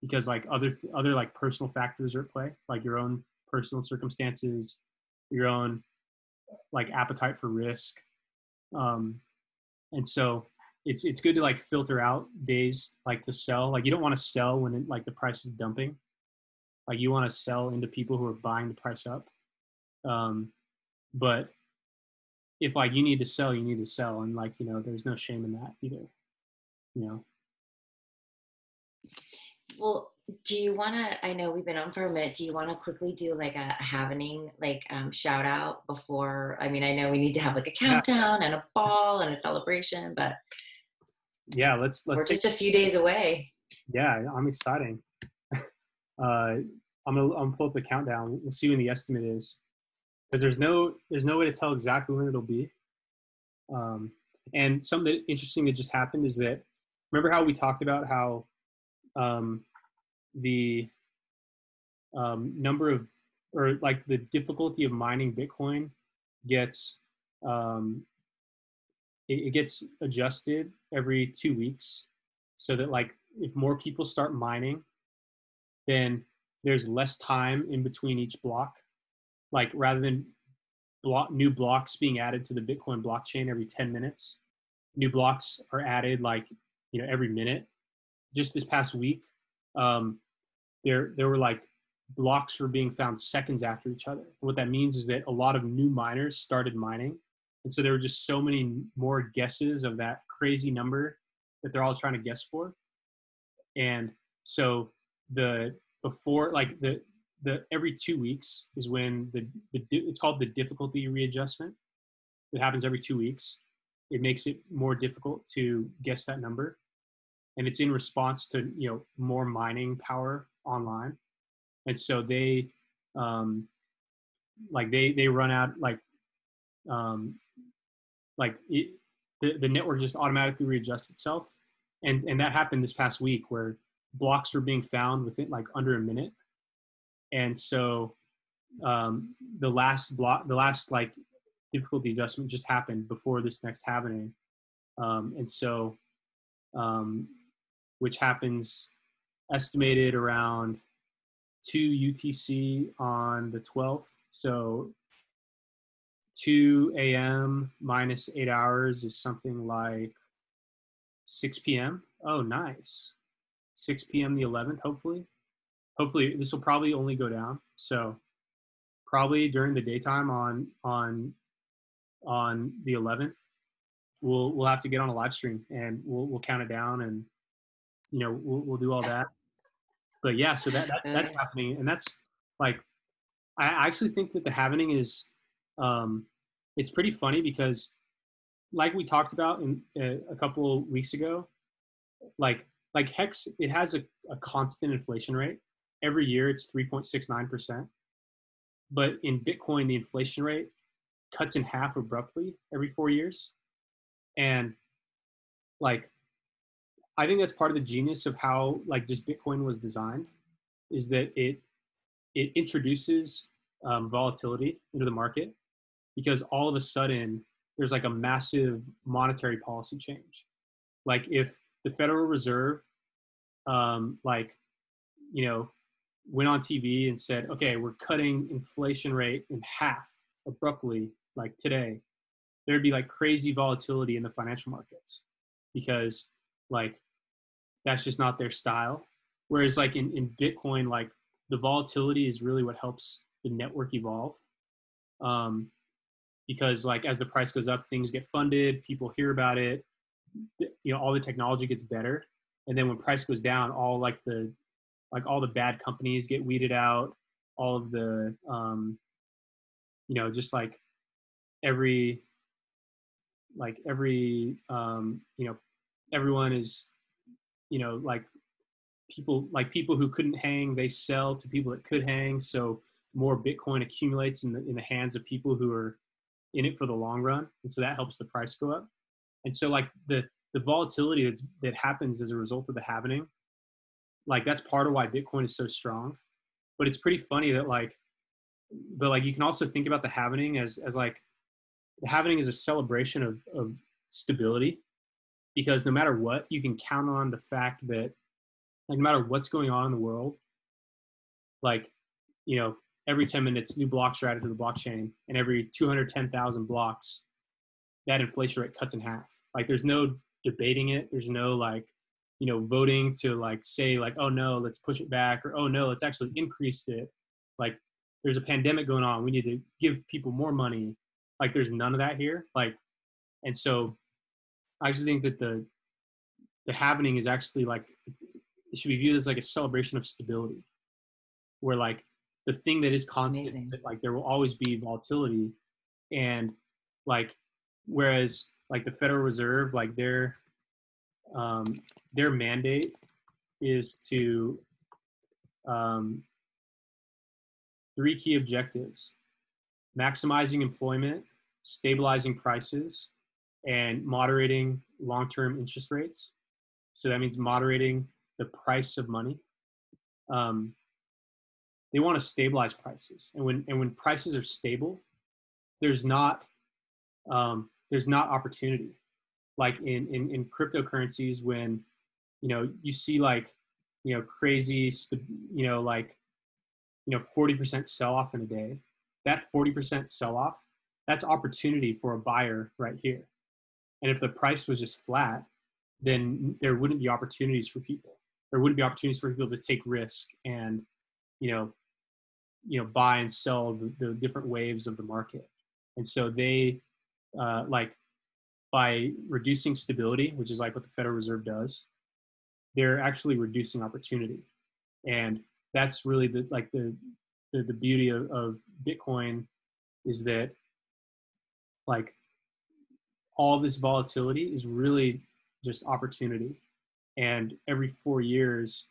because like other other like personal factors are at play like your own personal circumstances your own like appetite for risk. Um and so it's it's good to like filter out days like to sell. Like you don't want to sell when it, like the price is dumping. Like you want to sell into people who are buying the price up. Um but if like you need to sell you need to sell and like you know there's no shame in that either you know well do you want to i know we've been on for a minute do you want to quickly do like a happening like um, shout out before i mean i know we need to have like a countdown and a ball and a celebration but yeah let's let's we're just a few days away. Yeah i'm exciting. Uh i'm gonna i'm gonna pull up the countdown. We'll see when the estimate is. Because there's no there's no way to tell exactly when it'll be. Um and something interesting that just happened is that remember how we talked about how um, the um, number of or like the difficulty of mining Bitcoin gets um, it, it gets adjusted every two weeks so that like if more people start mining then there's less time in between each block like rather than block new blocks being added to the bitcoin blockchain every 10 minutes new blocks are added like you know every minute. Just this past week, um, there there were like blocks were being found seconds after each other. What that means is that a lot of new miners started mining, and so there were just so many more guesses of that crazy number that they're all trying to guess for. And so the before like the the every two weeks is when the, the it's called the difficulty readjustment. It happens every two weeks it makes it more difficult to guess that number. and it's in response to you know more mining power online, and so they um, like they they run out like um, like it, the the network just automatically readjusts itself, and and that happened this past week where blocks were being found within like under a minute, and so um, the last block the last like difficulty adjustment just happened before this next happening, um, and so um, which happens estimated around 2 UTC on the 12th. So 2 a.m. minus eight hours is something like 6 p.m. Oh, nice. 6 p.m. the 11th, hopefully. Hopefully, this will probably only go down. So probably during the daytime on on on the 11th, we'll we'll have to get on a live stream and we'll we'll count it down and you know we'll we'll do all that. But yeah, so that, that that's happening, and that's like I actually think that the happening is um, it's pretty funny because like we talked about in uh, a couple of weeks ago, like like hex it has a, a constant inflation rate. Every year it's 3.69 percent. But in bitcoin the inflation rate cuts in half abruptly every four years. And like i think that's part of the genius of how like just bitcoin was designed is that it it introduces um, volatility into the market because all of a sudden there's like a massive monetary policy change. Like if the federal reserve um, like you know went on tv and said okay we're cutting inflation rate in half abruptly like today there'd be like crazy volatility in the financial markets because like that's just not their style. Whereas like in, in bitcoin like the volatility is really what helps the network evolve. Um, because like as the price goes up things get funded people hear about it you know all the technology gets better. And then when price goes down all like the like all the bad companies get weeded out. All of the um you know just like every like every um, you know everyone is you know like people like people who couldn't hang they sell to people that could hang. So more bitcoin accumulates in the in the hands of people who are in it for the long run and so that helps the price go up. And so like the the volatility that's, that happens as a result of the happening like that's part of why bitcoin is so strong. But it's pretty funny that like but like you can also think about the happening as as like the happening is a celebration of, of stability because no matter what, you can count on the fact that like no matter what's going on in the world, like, you know, every 10 minutes, new blocks are added to the blockchain and every 210,000 blocks, that inflation rate cuts in half. Like there's no debating it. There's no like, you know, voting to like say like, oh no, let's push it back or, oh no, let's actually increase it. Like there's a pandemic going on. We need to give people more money like there's none of that here. Like, and so I actually think that the the happening is actually like it should be viewed as like a celebration of stability, where like the thing that is constant, that, like there will always be volatility, and like whereas like the Federal Reserve, like their um, their mandate is to um, three key objectives maximizing employment, stabilizing prices, and moderating long term interest rates. So that means moderating the price of money. Um, they want to stabilize prices, and when and when prices are stable, there's not um, there's not opportunity. Like in, in in cryptocurrencies, when you know you see like you know crazy you know like you know 40% sell off in a day that 40% sell off, that's opportunity for a buyer right here. And if the price was just flat, then there wouldn't be opportunities for people. There wouldn't be opportunities for people to take risk and, you know, you know, buy and sell the, the different waves of the market. And so they, uh, like, by reducing stability, which is like what the Federal Reserve does, they're actually reducing opportunity. And that's really the like the the, the beauty of, of Bitcoin is that like all this volatility is really just opportunity. and every four years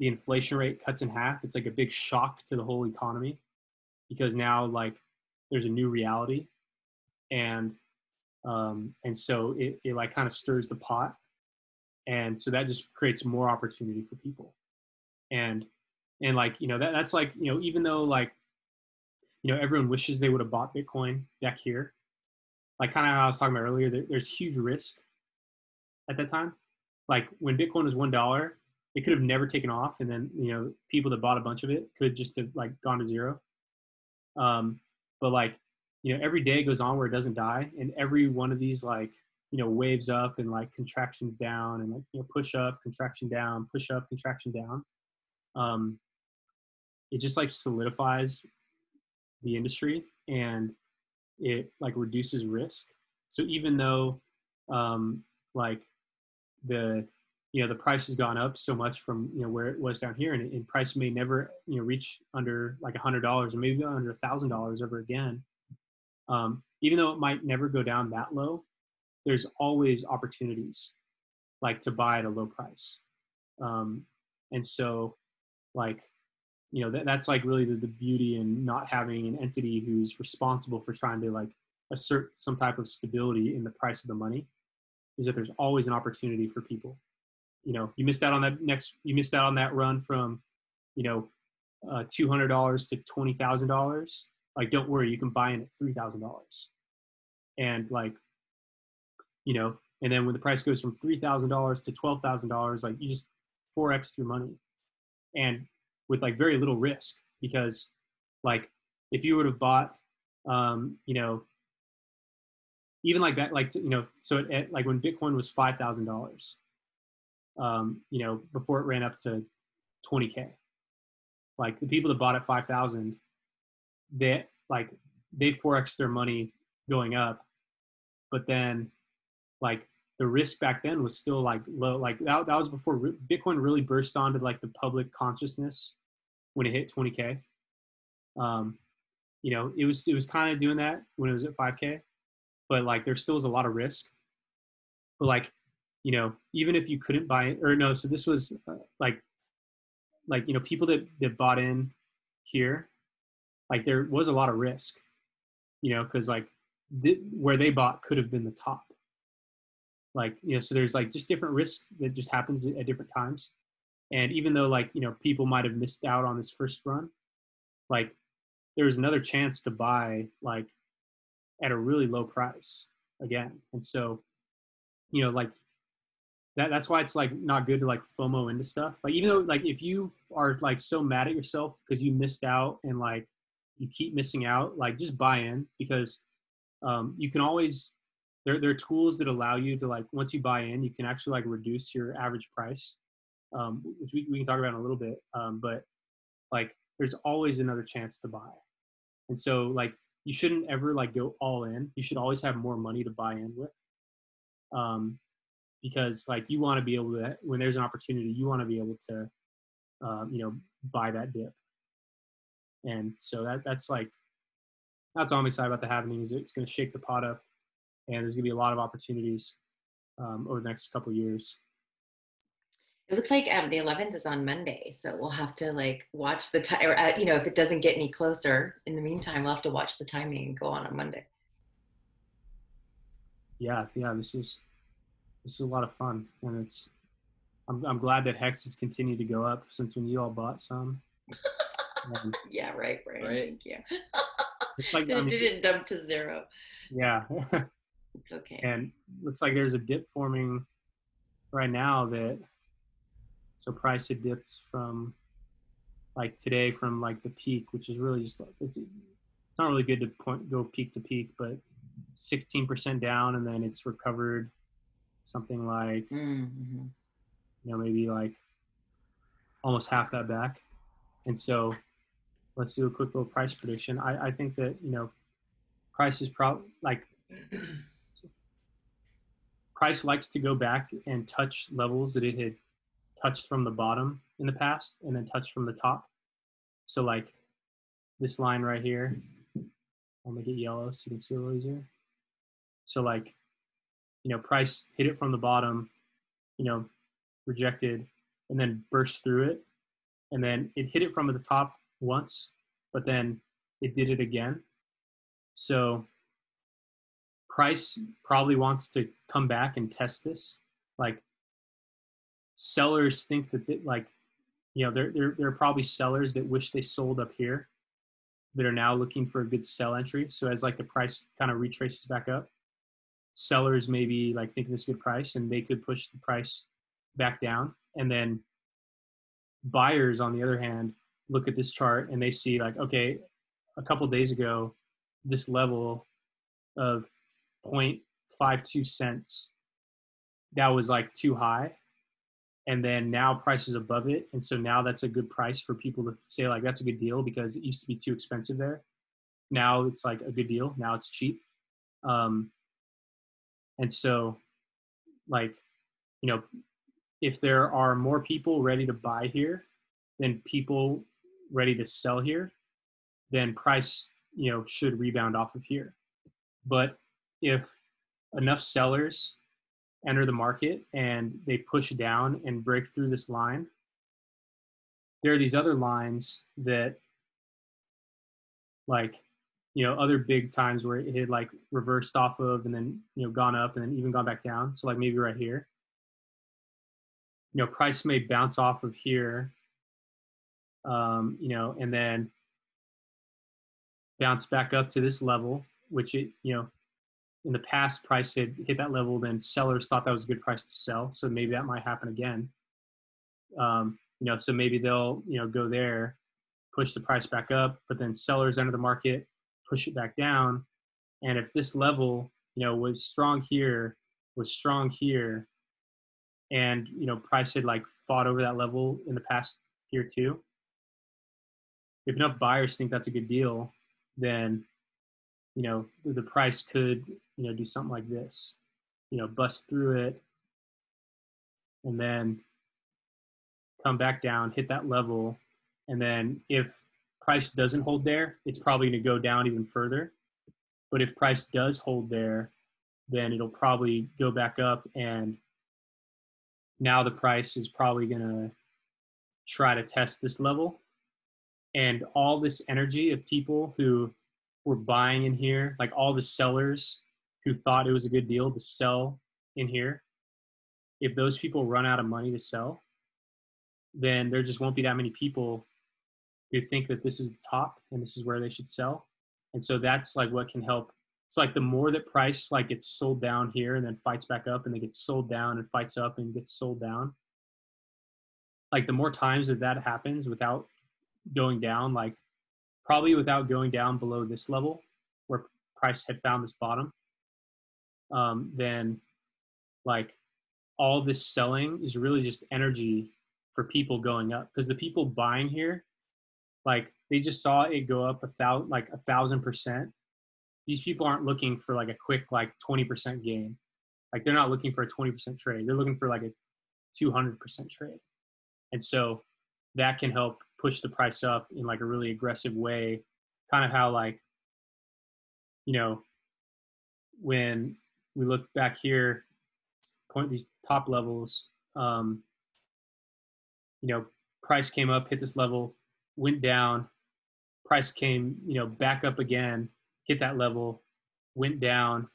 the inflation rate cuts in half. It's like a big shock to the whole economy because now like there's a new reality. And um, and so it, it like kind of stirs the pot. And so that just creates more opportunity for people. And and like you know that that's like you know even though like you know everyone wishes they would have bought bitcoin back here like kind of how i was talking about earlier there, there's huge risk at that time. Like when bitcoin was one dollar it could have never taken off and then you know people that bought a bunch of it could just have like gone to zero. Um but like you know every day goes on where it doesn't die and every one of these like you know waves up and like contractions down and like you know push up contraction down push up contraction down um it just like solidifies the industry and it like reduces risk. So even though um like the you know the price has gone up so much from you know where it was down here and, and price may never you know reach under like a hundred dollars or maybe under a thousand dollars ever again um, even though it might never go down that low there's always opportunities like to buy at a low price. Um, and so like you know that, that's like really the, the beauty in not having an entity who's responsible for trying to like assert some type of stability in the price of the money is that there's always an opportunity for people. You know you missed out on that next you missed out on that run from you know uh, $200 to $20000 like don't worry you can buy in at $3000 and like you know and then when the price goes from $3000 to $12000 like you just 4x your money. And with like very little risk because like if you would have bought um you know even like that like you know so it, it, like when bitcoin was $5000 um, you know, before it ran up to 20k. Like the people that bought at 5,000, they like they forex their money going up, but then like the risk back then was still like low. Like that, that was before Bitcoin really burst onto like the public consciousness when it hit 20k. Um, you know, it was it was kind of doing that when it was at 5k, but like there still was a lot of risk. But like you know, even if you couldn't buy it, or no, so this was uh, like, like you know, people that that bought in here, like there was a lot of risk, you know, because like th- where they bought could have been the top. Like you know, so there's like just different risk that just happens at different times, and even though like you know people might have missed out on this first run, like there's another chance to buy like at a really low price again, and so you know like that, that's why it's like not good to like FOMO into stuff. Like even though like if you are like so mad at yourself because you missed out and like you keep missing out, like just buy in because um, you can always there there are tools that allow you to like once you buy in, you can actually like reduce your average price, um, which we, we can talk about in a little bit. Um, but like there's always another chance to buy, and so like you shouldn't ever like go all in. You should always have more money to buy in with. Um, because like you want to be able to when there's an opportunity you want to be able to um, you know buy that dip and so that that's like that's all i'm excited about the happening is it's going to shake the pot up and there's going to be a lot of opportunities um, over the next couple years it looks like um, the 11th is on monday so we'll have to like watch the time or uh, you know if it doesn't get any closer in the meantime we'll have to watch the timing and go on on monday yeah yeah this is this is a lot of fun, and it's. I'm I'm glad that Hex has continued to go up since when you all bought some. Um, yeah, right, right, right. Thank you. it's like it I mean, didn't dump to zero. Yeah. it's okay. And looks like there's a dip forming right now that so price had dipped from like today from like the peak, which is really just like it's, it's not really good to point go peak to peak, but 16% down and then it's recovered something like mm-hmm. you know maybe like almost half that back and so let's do a quick little price prediction i, I think that you know price is probably like price likes to go back and touch levels that it had touched from the bottom in the past and then touched from the top so like this line right here i'll make it yellow so you can see a little easier so like you know, price hit it from the bottom, you know, rejected, and then burst through it. And then it hit it from the top once, but then it did it again. So price probably wants to come back and test this. Like sellers think that they, like you know there there there are probably sellers that wish they sold up here that are now looking for a good sell entry. So as like the price kind of retraces back up, sellers maybe like thinking this good price and they could push the price back down. And then buyers on the other hand look at this chart and they see like, okay, a couple days ago, this level of 0.52 cents, that was like too high. And then now price is above it. And so now that's a good price for people to say like, that's a good deal because it used to be too expensive there. Now it's like a good deal. Now it's cheap. Um, and so like, you know, if there are more people ready to buy here than people ready to sell here, then price, you know, should rebound off of here. But if enough sellers enter the market and they push down and break through this line, there are these other lines that like you know other big times where it had like reversed off of and then you know gone up and then even gone back down. So like maybe right here. You know price may bounce off of here um you know and then bounce back up to this level which it you know in the past price had hit that level, then sellers thought that was a good price to sell. So maybe that might happen again. Um, you know, so maybe they'll you know go there, push the price back up, but then sellers enter the market, push it back down. And if this level, you know, was strong here, was strong here, and you know, price had like fought over that level in the past year too. If enough buyers think that's a good deal, then you know the price could you know do something like this you know bust through it and then come back down hit that level. And then if price doesn't hold there it's probably going to go down even further. But if price does hold there then it'll probably go back up and now the price is probably going to try to test this level. And all this energy of people who were buying in here, like all the sellers who thought it was a good deal to sell in here, if those people run out of money to sell, then there just won't be that many people who think that this is the top and this is where they should sell. And so that's like what can help. It's like the more that price like gets sold down here and then fights back up and then gets sold down and fights up and gets sold down. Like the more times that that happens without going down, like probably without going down below this level where price had found this bottom, um, then like all this selling is really just energy for people going up because the people buying here, like they just saw it go up a thousand, like a thousand percent. These people aren't looking for like a quick like 20% gain. Like they're not looking for a 20% trade. They're looking for like a 200% trade. And so that can help push the price up in like a really aggressive way. Kind of how like you know when we look back here point these top levels um you know price came up hit this level went down price came you know back up again hit that level went down.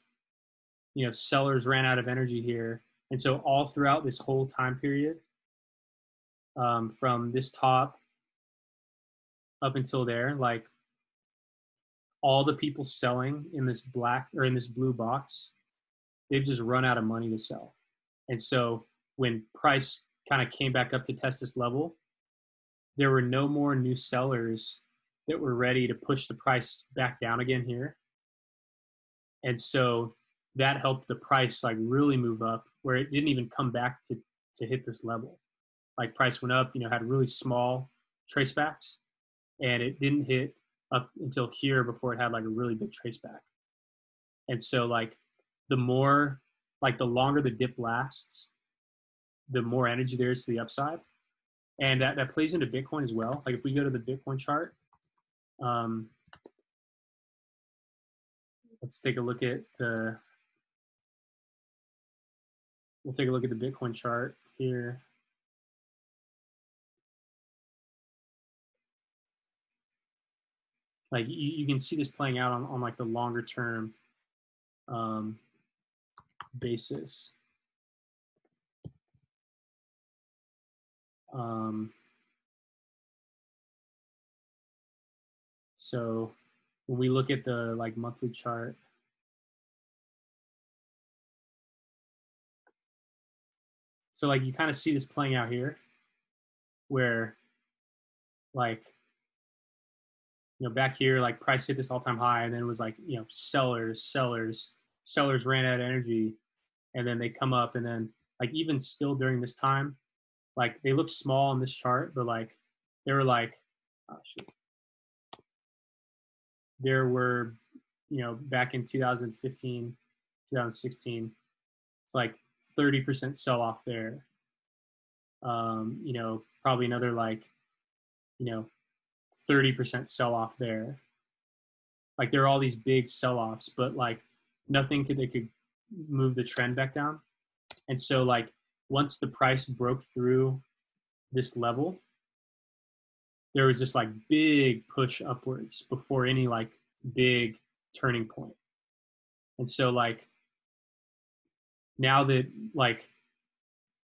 You know sellers ran out of energy here. And so all throughout this whole time period um, from this top up until there, like all the people selling in this black or in this blue box, they've just run out of money to sell. And so when price kind of came back up to test this level, there were no more new sellers that were ready to push the price back down again here. And so that helped the price like really move up where it didn't even come back to, to hit this level. Like price went up, you know, had really small tracebacks and it didn't hit up until here before it had like a really big trace back. And so like the more like the longer the dip lasts, the more energy there is to the upside. And that, that plays into Bitcoin as well. Like if we go to the Bitcoin chart, um, let's take a look at the, we'll take a look at the Bitcoin chart here. Like you, you can see this playing out on, on like the longer term um, basis. Um, so when we look at the like monthly chart, so like you kind of see this playing out here, where like you know back here like price hit this all-time high and then it was like you know sellers sellers sellers ran out of energy and then they come up and then like even still during this time like they look small on this chart but like they were like oh, shoot. there were you know back in 2015 2016 it's like 30% sell off there um you know probably another like you know 30% sell off there like there are all these big sell offs but like nothing could they could move the trend back down and so like once the price broke through this level there was this like big push upwards before any like big turning point. point and so like now that like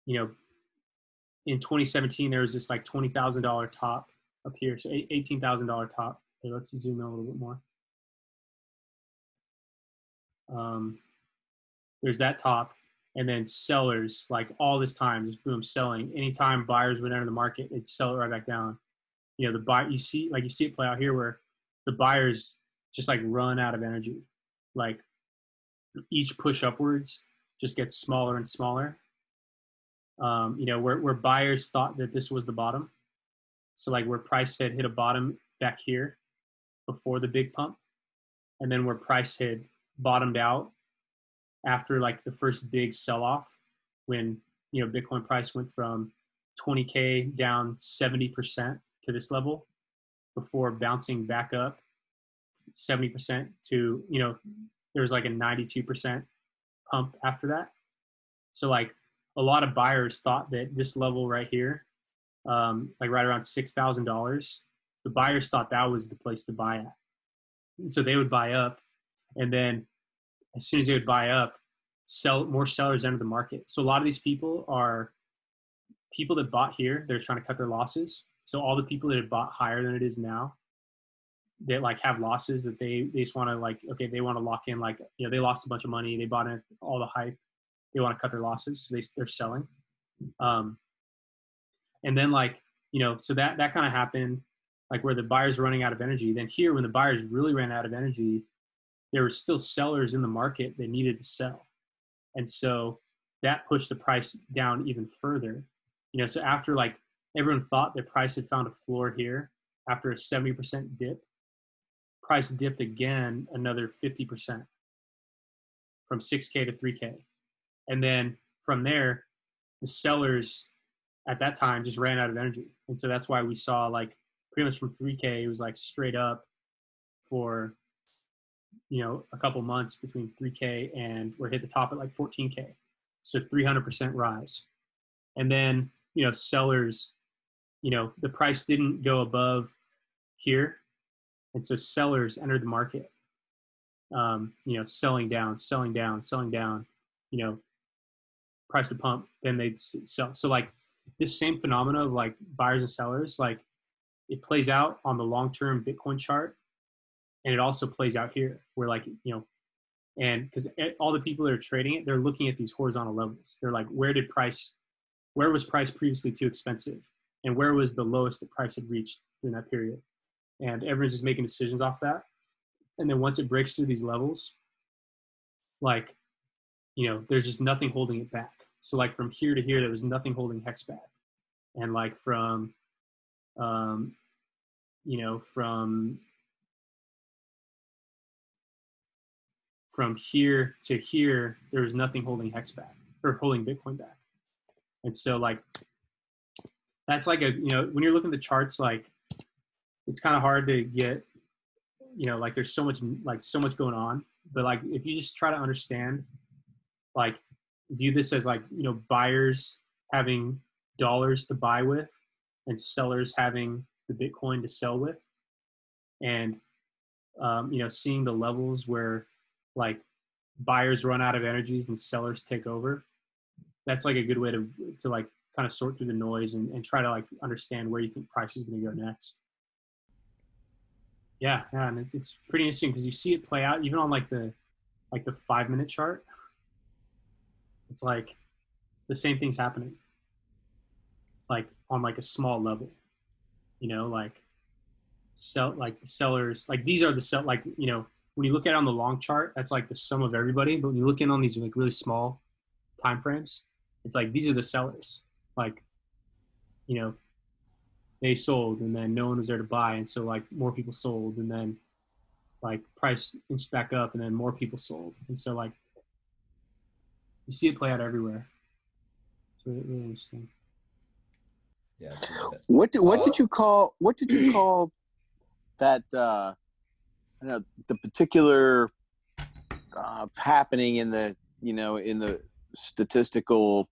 you know in 2017 there was this like $20000 top up here. So $18000 top. Okay, let's zoom in a little bit more. Um, there's that top and then sellers like all this time just boom selling. Anytime buyers would enter the market they'd sell it right back down. You know the buy you see like you see it play out here where the buyers just like run out of energy. Like each push upwards just gets smaller and smaller. Um, you know where, where buyers thought that this was the bottom so like where price had hit a bottom back here before the big pump and then where price had bottomed out after like the first big sell off when you know bitcoin price went from 20k down 70% to this level before bouncing back up 70% to you know there was like a 92% pump after that. So like a lot of buyers thought that this level right here um, like right around $6000 the buyers thought that was the place to buy at and so they would buy up and then as soon as they would buy up, sell more sellers enter the market. So a lot of these people are people that bought here. They're trying to cut their losses. So all the people that have bought higher than it is now, they like have losses that they they just want to like okay they want to lock in like you know they lost a bunch of money they bought in all the hype they want to cut their losses so they they're selling um and then like you know so that that kind of happened like where the buyers were running out of energy then here when the buyers really ran out of energy there were still sellers in the market that needed to sell. And so that pushed the price down even further. You know, so after like everyone thought that price had found a floor here after a 70% dip, price dipped again another 50% from 6K to 3K. And then from there, the sellers at that time just ran out of energy. And so that's why we saw like pretty much from 3K, it was like straight up for you know, a couple months between 3K and we're hit the top at like 14K. So 300% rise. And then, you know, sellers, you know, the price didn't go above here. And so sellers entered the market, um, you know, selling down, selling down, selling down, you know, price to pump, then they sell. So like this same phenomena of like buyers and sellers, like it plays out on the long-term Bitcoin chart and it also plays out here where like you know and because all the people that are trading it they're looking at these horizontal levels. They're like where did price where was price previously too expensive? And where was the lowest that price had reached in that period? And everyone's just making decisions off that. And then once it breaks through these levels like you know there's just nothing holding it back so like from here to here there was nothing holding hex back and like from um you know from from here to here, there was nothing holding Hex back or holding Bitcoin back. And so like that's like a you know when you're looking at the charts like it's kind of hard to get you know like there's so much like so much going on but like if you just try to understand like view this as like you know buyers having dollars to buy with and sellers having the bitcoin to sell with and um, you know, seeing the levels where like buyers run out of energies and sellers take over. That's like a good way to to like kind of sort through the noise and, and try to like understand where you think price is going to go next. Yeah, yeah, and it's, it's pretty interesting because you see it play out even on like the like the five minute chart. It's like the same thing's happening, like on like a small level, you know, like sell like sellers like these are the sell like you know when you look at it on the long chart that's like the sum of everybody but when you look in on these like really small time frames it's like these are the sellers like you know they sold and then no one was there to buy and so like more people sold and then like price inched back up and then more people sold. And so like you see it play out everywhere. It's really, really interesting. Yeah. What did, what did you call what did you call that uh I don't know the particular uh happening in the you know in the statistical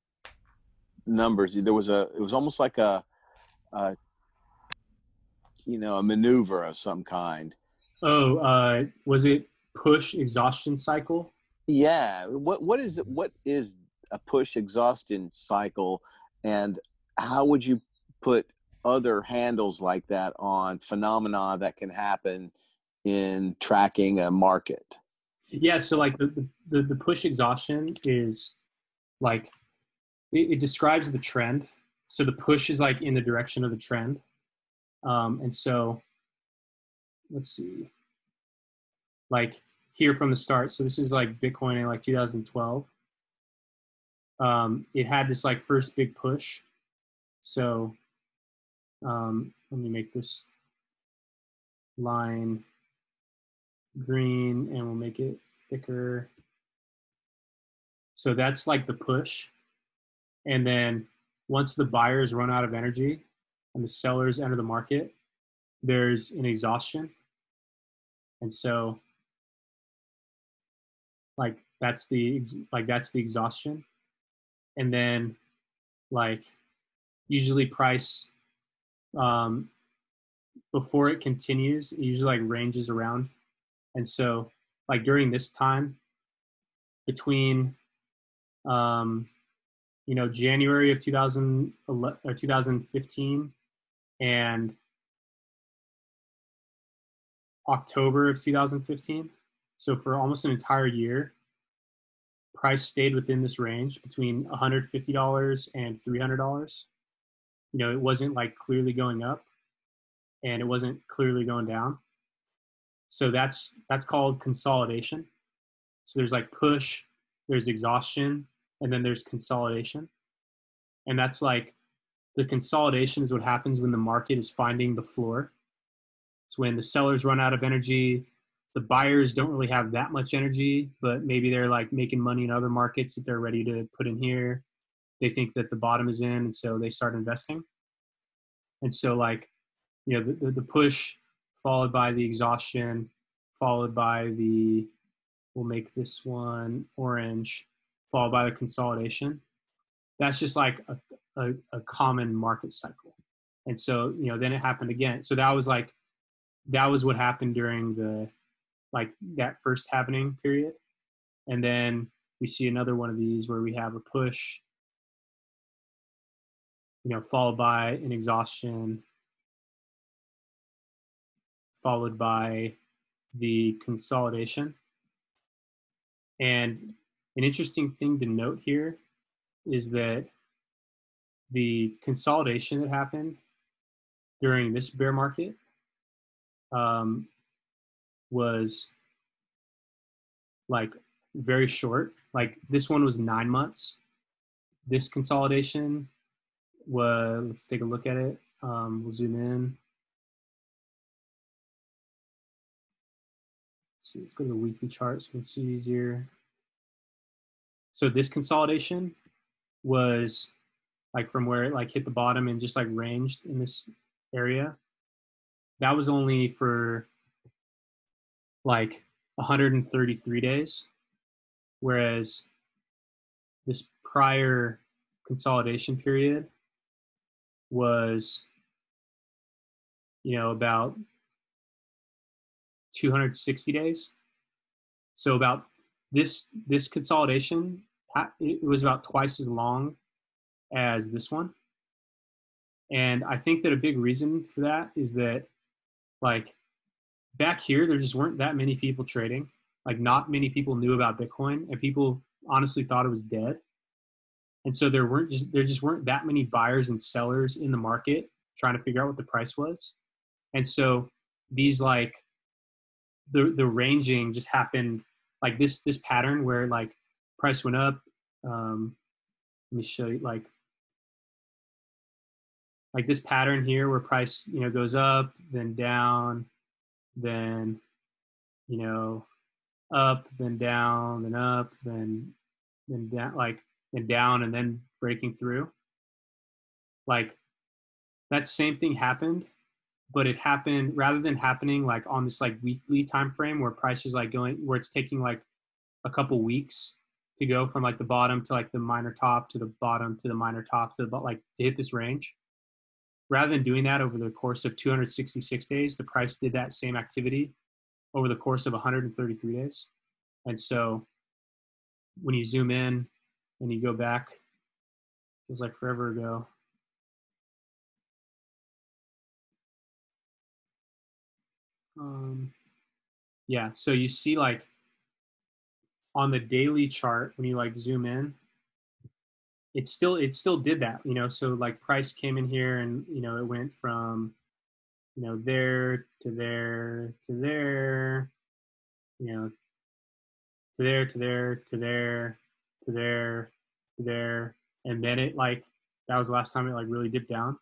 numbers? There was a it was almost like a, a you know a maneuver of some kind. Oh uh was it push exhaustion cycle yeah what what is what is a push exhaustion cycle and how would you put other handles like that on phenomena that can happen in tracking a market Yeah, so like the the, the push exhaustion is like it, it describes the trend. So the push is like in the direction of the trend, um, and so let's see, like here from the start. So this is like Bitcoin in like 2012. Um, it had this like first big push. So um, let me make this line green and we'll make it thicker. So that's like the push. And then once the buyers run out of energy and the sellers enter the market, there's an exhaustion. And so like that's the like that's the exhaustion. And then like usually price um before it continues, it usually like ranges around and so, like during this time, between, um, you know, January of 2011 or 2015 and October of 2015, so for almost an entire year, price stayed within this range between $150 and $300. You know, it wasn't like clearly going up and it wasn't clearly going down. So that's that's called consolidation. So there's like push there's exhaustion and then there's consolidation. And that's like the consolidation is what happens when the market is finding the floor. It's when the sellers run out of energy the buyers don't really have that much energy but maybe they're like making money in other markets that they're ready to put in here they think that the bottom is in and so they start investing and so like you know the, the, push followed by the exhaustion, followed by the, we'll make this one orange, followed by the consolidation. That's just like a, a, a, common market cycle. And so, you know, then it happened again. So that was like, that was what happened during the, like that first happening period. And then we see another one of these where we have a push, you know, followed by an exhaustion, followed by the consolidation. And an interesting thing to note here is that the consolidation that happened during this bear market um, was like very short. Like this one was nine months. This consolidation was, let's take a look at it. Um, we'll zoom in. see, let's go to the weekly chart so we can see easier. So this consolidation was like from where it like hit the bottom and just like ranged in this area. That was only for like 133 days. Whereas this prior consolidation period was, you know, about 260 days. So about this this consolidation, it was about twice as long as this one. And I think that a big reason for that is that, like, back here, there just weren't that many people trading. Like, not many people knew about Bitcoin, and people honestly thought it was dead. And so there weren't just there just weren't that many buyers and sellers in the market trying to figure out what the price was. And so these like the the ranging just happened like this this pattern where like price went up. Um, let me show you like like this pattern here where price you know goes up then down then you know up then down then up then then down like and down and then breaking through. Like that same thing happened but it happened rather than happening like on this like weekly time frame where price is like going where it's taking like a couple weeks to go from like the bottom to like the minor top to the bottom to the minor top to the like to hit this range rather than doing that over the course of 266 days the price did that same activity over the course of 133 days. And so when you zoom in and you go back feels like forever ago. Um, yeah so you see like on the daily chart when you like zoom in it still it still did that you know so like price came in here and you know it went from you know there to there to there you know to there to there to there to there to there. And then it like that was the last time it like really dipped down.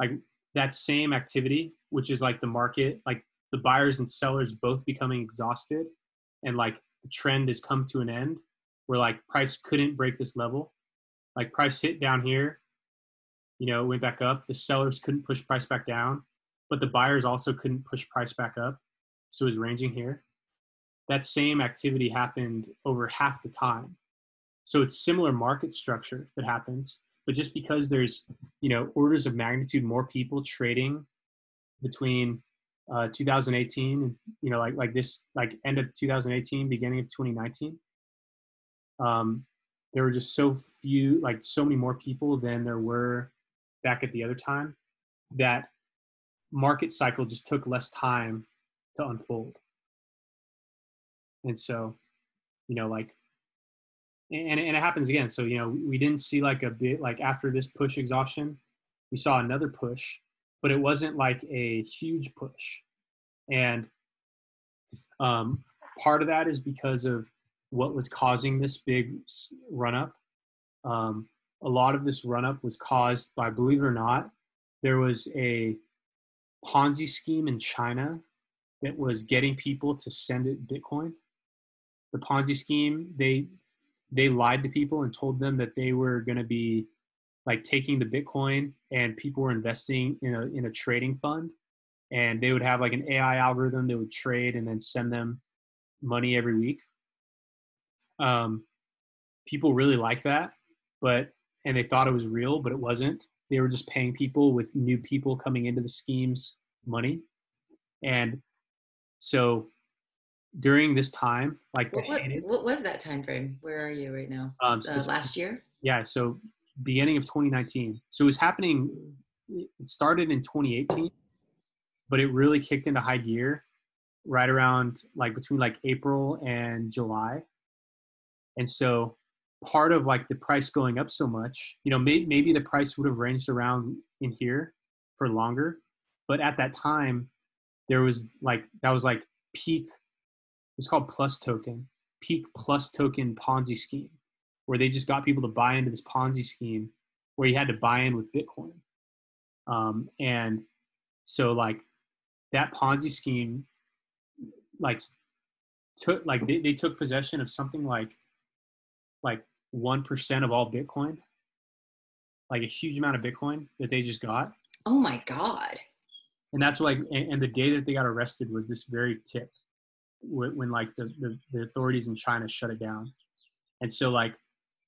Like that same activity which is like the market like the buyers and sellers both becoming exhausted and like the trend has come to an end where like price couldn't break this level like price hit down here you know went back up. The sellers couldn't push price back down but the buyers also couldn't push price back up. So it was ranging here. That same activity happened over half the time. So it's similar market structure that happens but just because there's you know orders of magnitude more people trading between uh, 2018 you know like like this like end of 2018 beginning of 2019 um there were just so few like so many more people than there were back at the other time that market cycle just took less time to unfold and so you know like and, and it happens again so you know we didn't see like a bit like after this push exhaustion we saw another push but it wasn't like a huge push. And um, part of that is because of what was causing this big run up. Um, a lot of this run up was caused by, believe it or not, there was a Ponzi scheme in China that was getting people to send it Bitcoin. The Ponzi scheme, they they lied to people and told them that they were going to be like taking the Bitcoin and people were investing in a in a trading fund, and they would have like an AI algorithm that would trade and then send them money every week. Um, people really like that, but and they thought it was real, but it wasn't. They were just paying people with new people coming into the schemes money, and so during this time, like what, what, what, was that time frame? Where are you right now? Um, so uh, last year. Yeah, so beginning of 2019. So it was happening. It started in 2018, but it really kicked into high gear right around like between like April and July. And so part of like the price going up so much, you know, may, maybe the price would have ranged around in here for longer, but at that time there was like that was like peak. It was called PlusToken, peak PlusToken Ponzi scheme where they just got people to buy into this Ponzi scheme where you had to buy in with Bitcoin. Um, and so like that Ponzi scheme, like took like they, they took possession of something like like one percent of all Bitcoin, like a huge amount of Bitcoin that they just got. Oh my god! And that's like, and, and the day that they got arrested was this very tip, when, when like the, the the authorities in China shut it down. And so like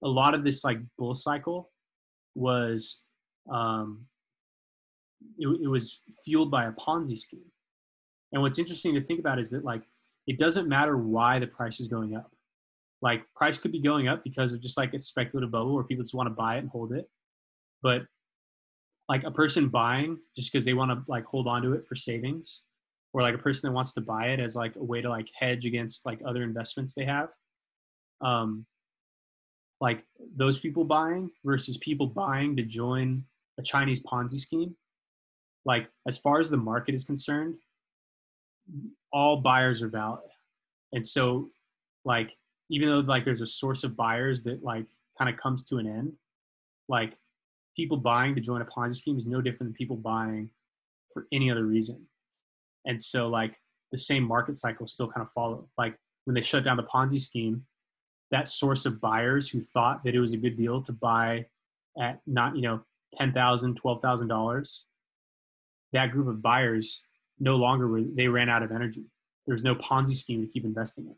a lot of this like bull cycle was um, it, it was fueled by a Ponzi scheme. And what's interesting to think about is that like it doesn't matter why the price is going up. Like price could be going up because of just like a speculative bubble where people just want to buy it and hold it. But like a person buying just because they want to like hold on to it for savings, or like a person that wants to buy it as like a way to like hedge against like other investments they have. Um, like those people buying versus people buying to join a Chinese Ponzi scheme. Like as far as the market is concerned, all buyers are valid. And so like even though like there's a source of buyers that like kind of comes to an end, like people buying to join a Ponzi scheme is no different than people buying for any other reason. And so like the same market cycle still kind of follow. Like when they shut down the Ponzi scheme, that source of buyers who thought that it was a good deal to buy at not, you know, $10,000, $12,000, that group of buyers no longer were, they ran out of energy. There was no Ponzi scheme to keep investing in.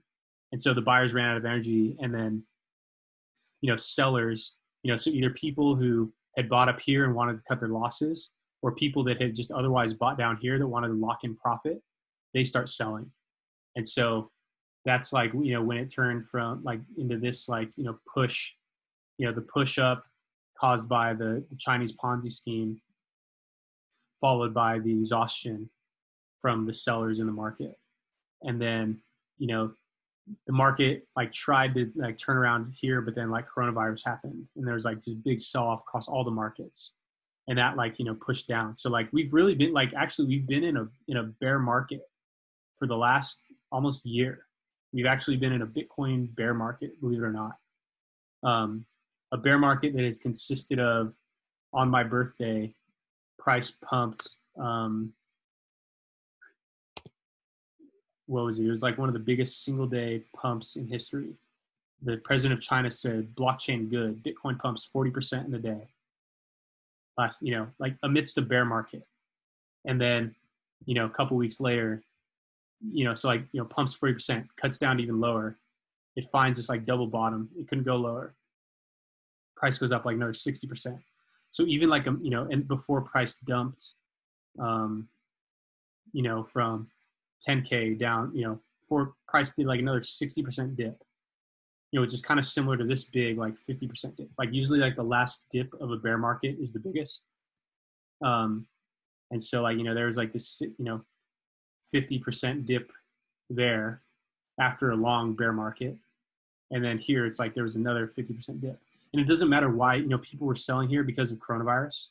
And so the buyers ran out of energy and then, you know, sellers, you know, so either people who had bought up here and wanted to cut their losses or people that had just otherwise bought down here that wanted to lock in profit, they start selling. And so that's like, you know, when it turned from like into this like, you know, push, you know, the push up caused by the Chinese Ponzi scheme, followed by the exhaustion from the sellers in the market. And then, you know, the market like tried to like turn around here, but then like coronavirus happened and there was like this big sell off across all the markets. And that like, you know, pushed down. So like we've really been like actually we've been in a in a bear market for the last almost year. We've actually been in a Bitcoin bear market, believe it or not. Um, a bear market that has consisted of on my birthday, price pumped um, what was it? It was like one of the biggest single day pumps in history. The president of China said, blockchain good, Bitcoin pumps 40% in a day. Last, you know, like amidst a bear market. And then, you know, a couple weeks later, you know, so like, you know, pumps 40%, cuts down even lower. It finds this like double bottom. It couldn't go lower. Price goes up like another 60%. So even like, um, you know, and before price dumped, um, you know, from 10k down, you know, for price did like another 60% dip. You know, which is kind of similar to this big like 50% dip. Like usually like the last dip of a bear market is the biggest. Um, and so like you know there was like this you know 50% dip there after a long bear market, and then here it's like there was another 50% dip. And it doesn't matter why you know people were selling here because of coronavirus.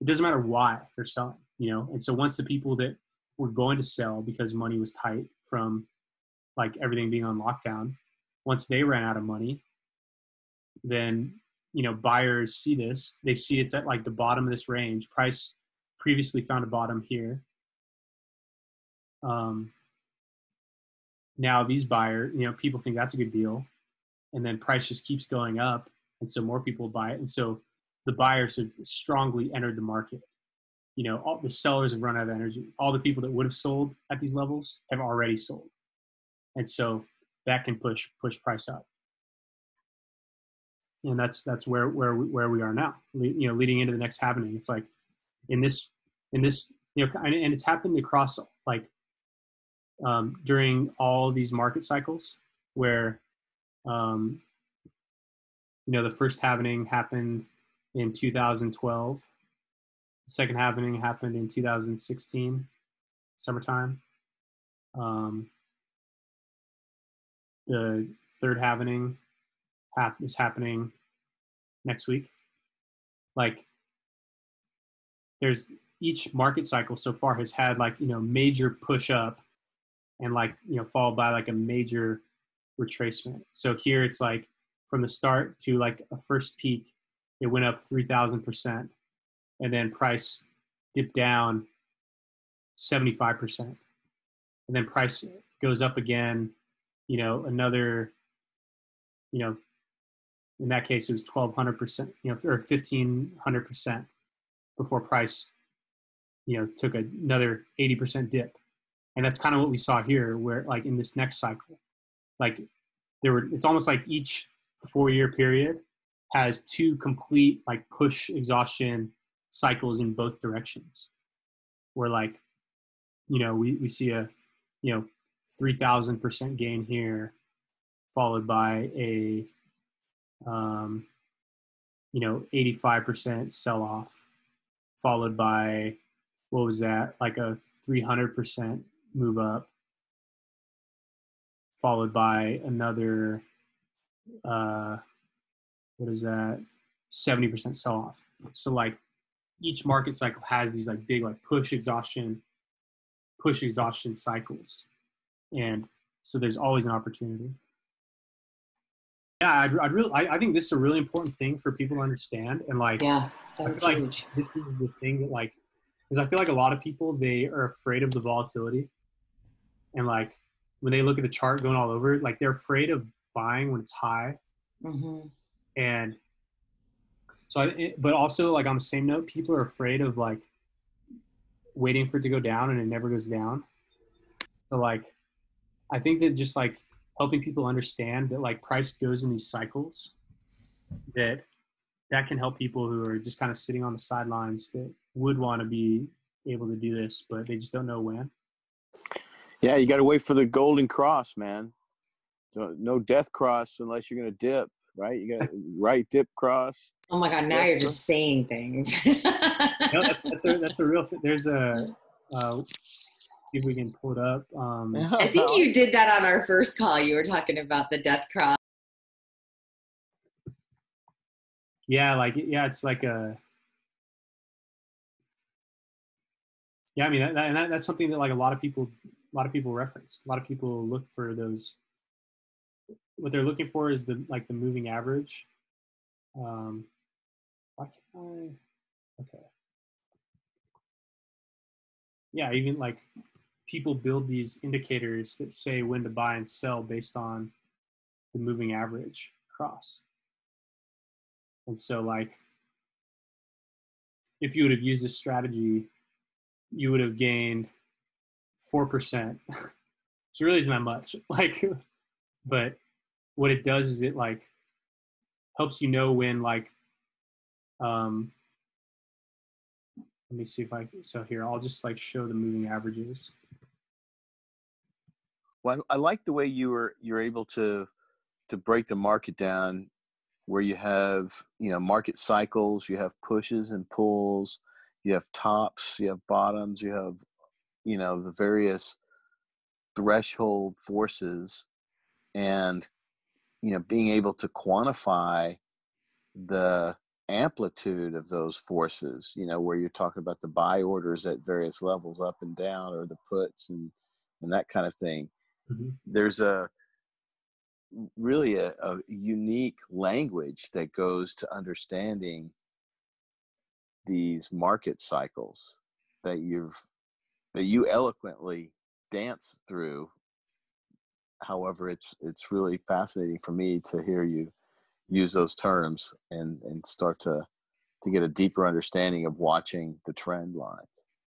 It doesn't matter why they're selling, you know. And so once the people that were going to sell because money was tight from like everything being on lockdown. Once they ran out of money, then you know buyers see this. They see it's at like the bottom of this range. Price previously found a bottom here. Um, now these buyers, you know, people think that's a good deal, and then price just keeps going up, and so more people buy it, and so the buyers have strongly entered the market you know, all the sellers have run out of energy. All the people that would have sold at these levels have already sold, and so that can push push price up. And that's that's where where we, where we are now. You know, leading into the next happening, it's like in this in this you know, and, it's happened across like um, during all these market cycles where um, you know the first happening happened in 2012 the second happening happened in 2016, summertime. Um, the third happening hap- is happening next week. Like, there's each market cycle so far has had like you know major push up and like you know followed by like a major retracement. So here it's like from the start to like a first peak, it went up three thousand percent and then price dipped down 75%. And then price goes up again, you know, another, you know, in that case, it was 1200%, you know, or 1500% before price, you know, took another 80% dip. And that's kind of what we saw here, where like in this next cycle, like there were, it's almost like each four year period has two complete like push exhaustion cycles in both directions where like you know we, we see a you know, 3000% gain here, followed by a, um, you know, 85% sell off, followed by, what was that, like a 300% move up, followed by another, uh, what is that, 70% sell off. So, like, each market cycle has these like big like push exhaustion push exhaustion cycles. And so there's always an opportunity. Yeah i'd, I'd really I, I think this is a really important thing for people to understand and like Yeah, that I was feel like huge. this is the thing that like because i feel like a lot of people they are afraid of the volatility. And like when they look at the chart going all over like they're afraid of buying when it's high. Hmm and so I, but also like on the same note people are afraid of like waiting for it to go down and it never goes down. So like i think that just like helping people understand that like price goes in these cycles that that can help people who are just kind of sitting on the sidelines that would want to be able to do this but they just don't know when. Yeah, you got to wait for the golden cross, man. No, no death cross unless you're gonna dip, right? You got right dip cross. Oh my God, now Yeah. you're just saying things. no, that's that's a that's a real th- there's a uh, see if we can pull it up um I think you did that on our first call. You were talking about the death cross. yeah like yeah it's like a yeah i mean that, that, and that, that's something that like a lot of people a lot of people reference a lot of people look for those what they're looking for is the like the moving average um why can't i okay yeah even like people build these indicators that say when to buy and sell based on the moving average cross and so, like, if you would have used this strategy, you would have gained four percent. Which really isn't that much. Like, but what it does is it like helps you know when like, um, let me see if I so here I'll just like show the moving averages. Well, I I like the way you were you're able to to break the market down, where you have you know market cycles, you have pushes and pulls, you have tops, you have bottoms, you have you know the various threshold forces, and you know being able to quantify the amplitude of those forces. You know where you're talking about the buy orders at various levels up and down, or the puts and and that kind of thing mm-hmm. there's a really a, a unique language that goes to understanding these market cycles that you've that you eloquently dance through however it's it's really fascinating for me to hear you use those terms and and start to to get a deeper understanding of watching the trend lines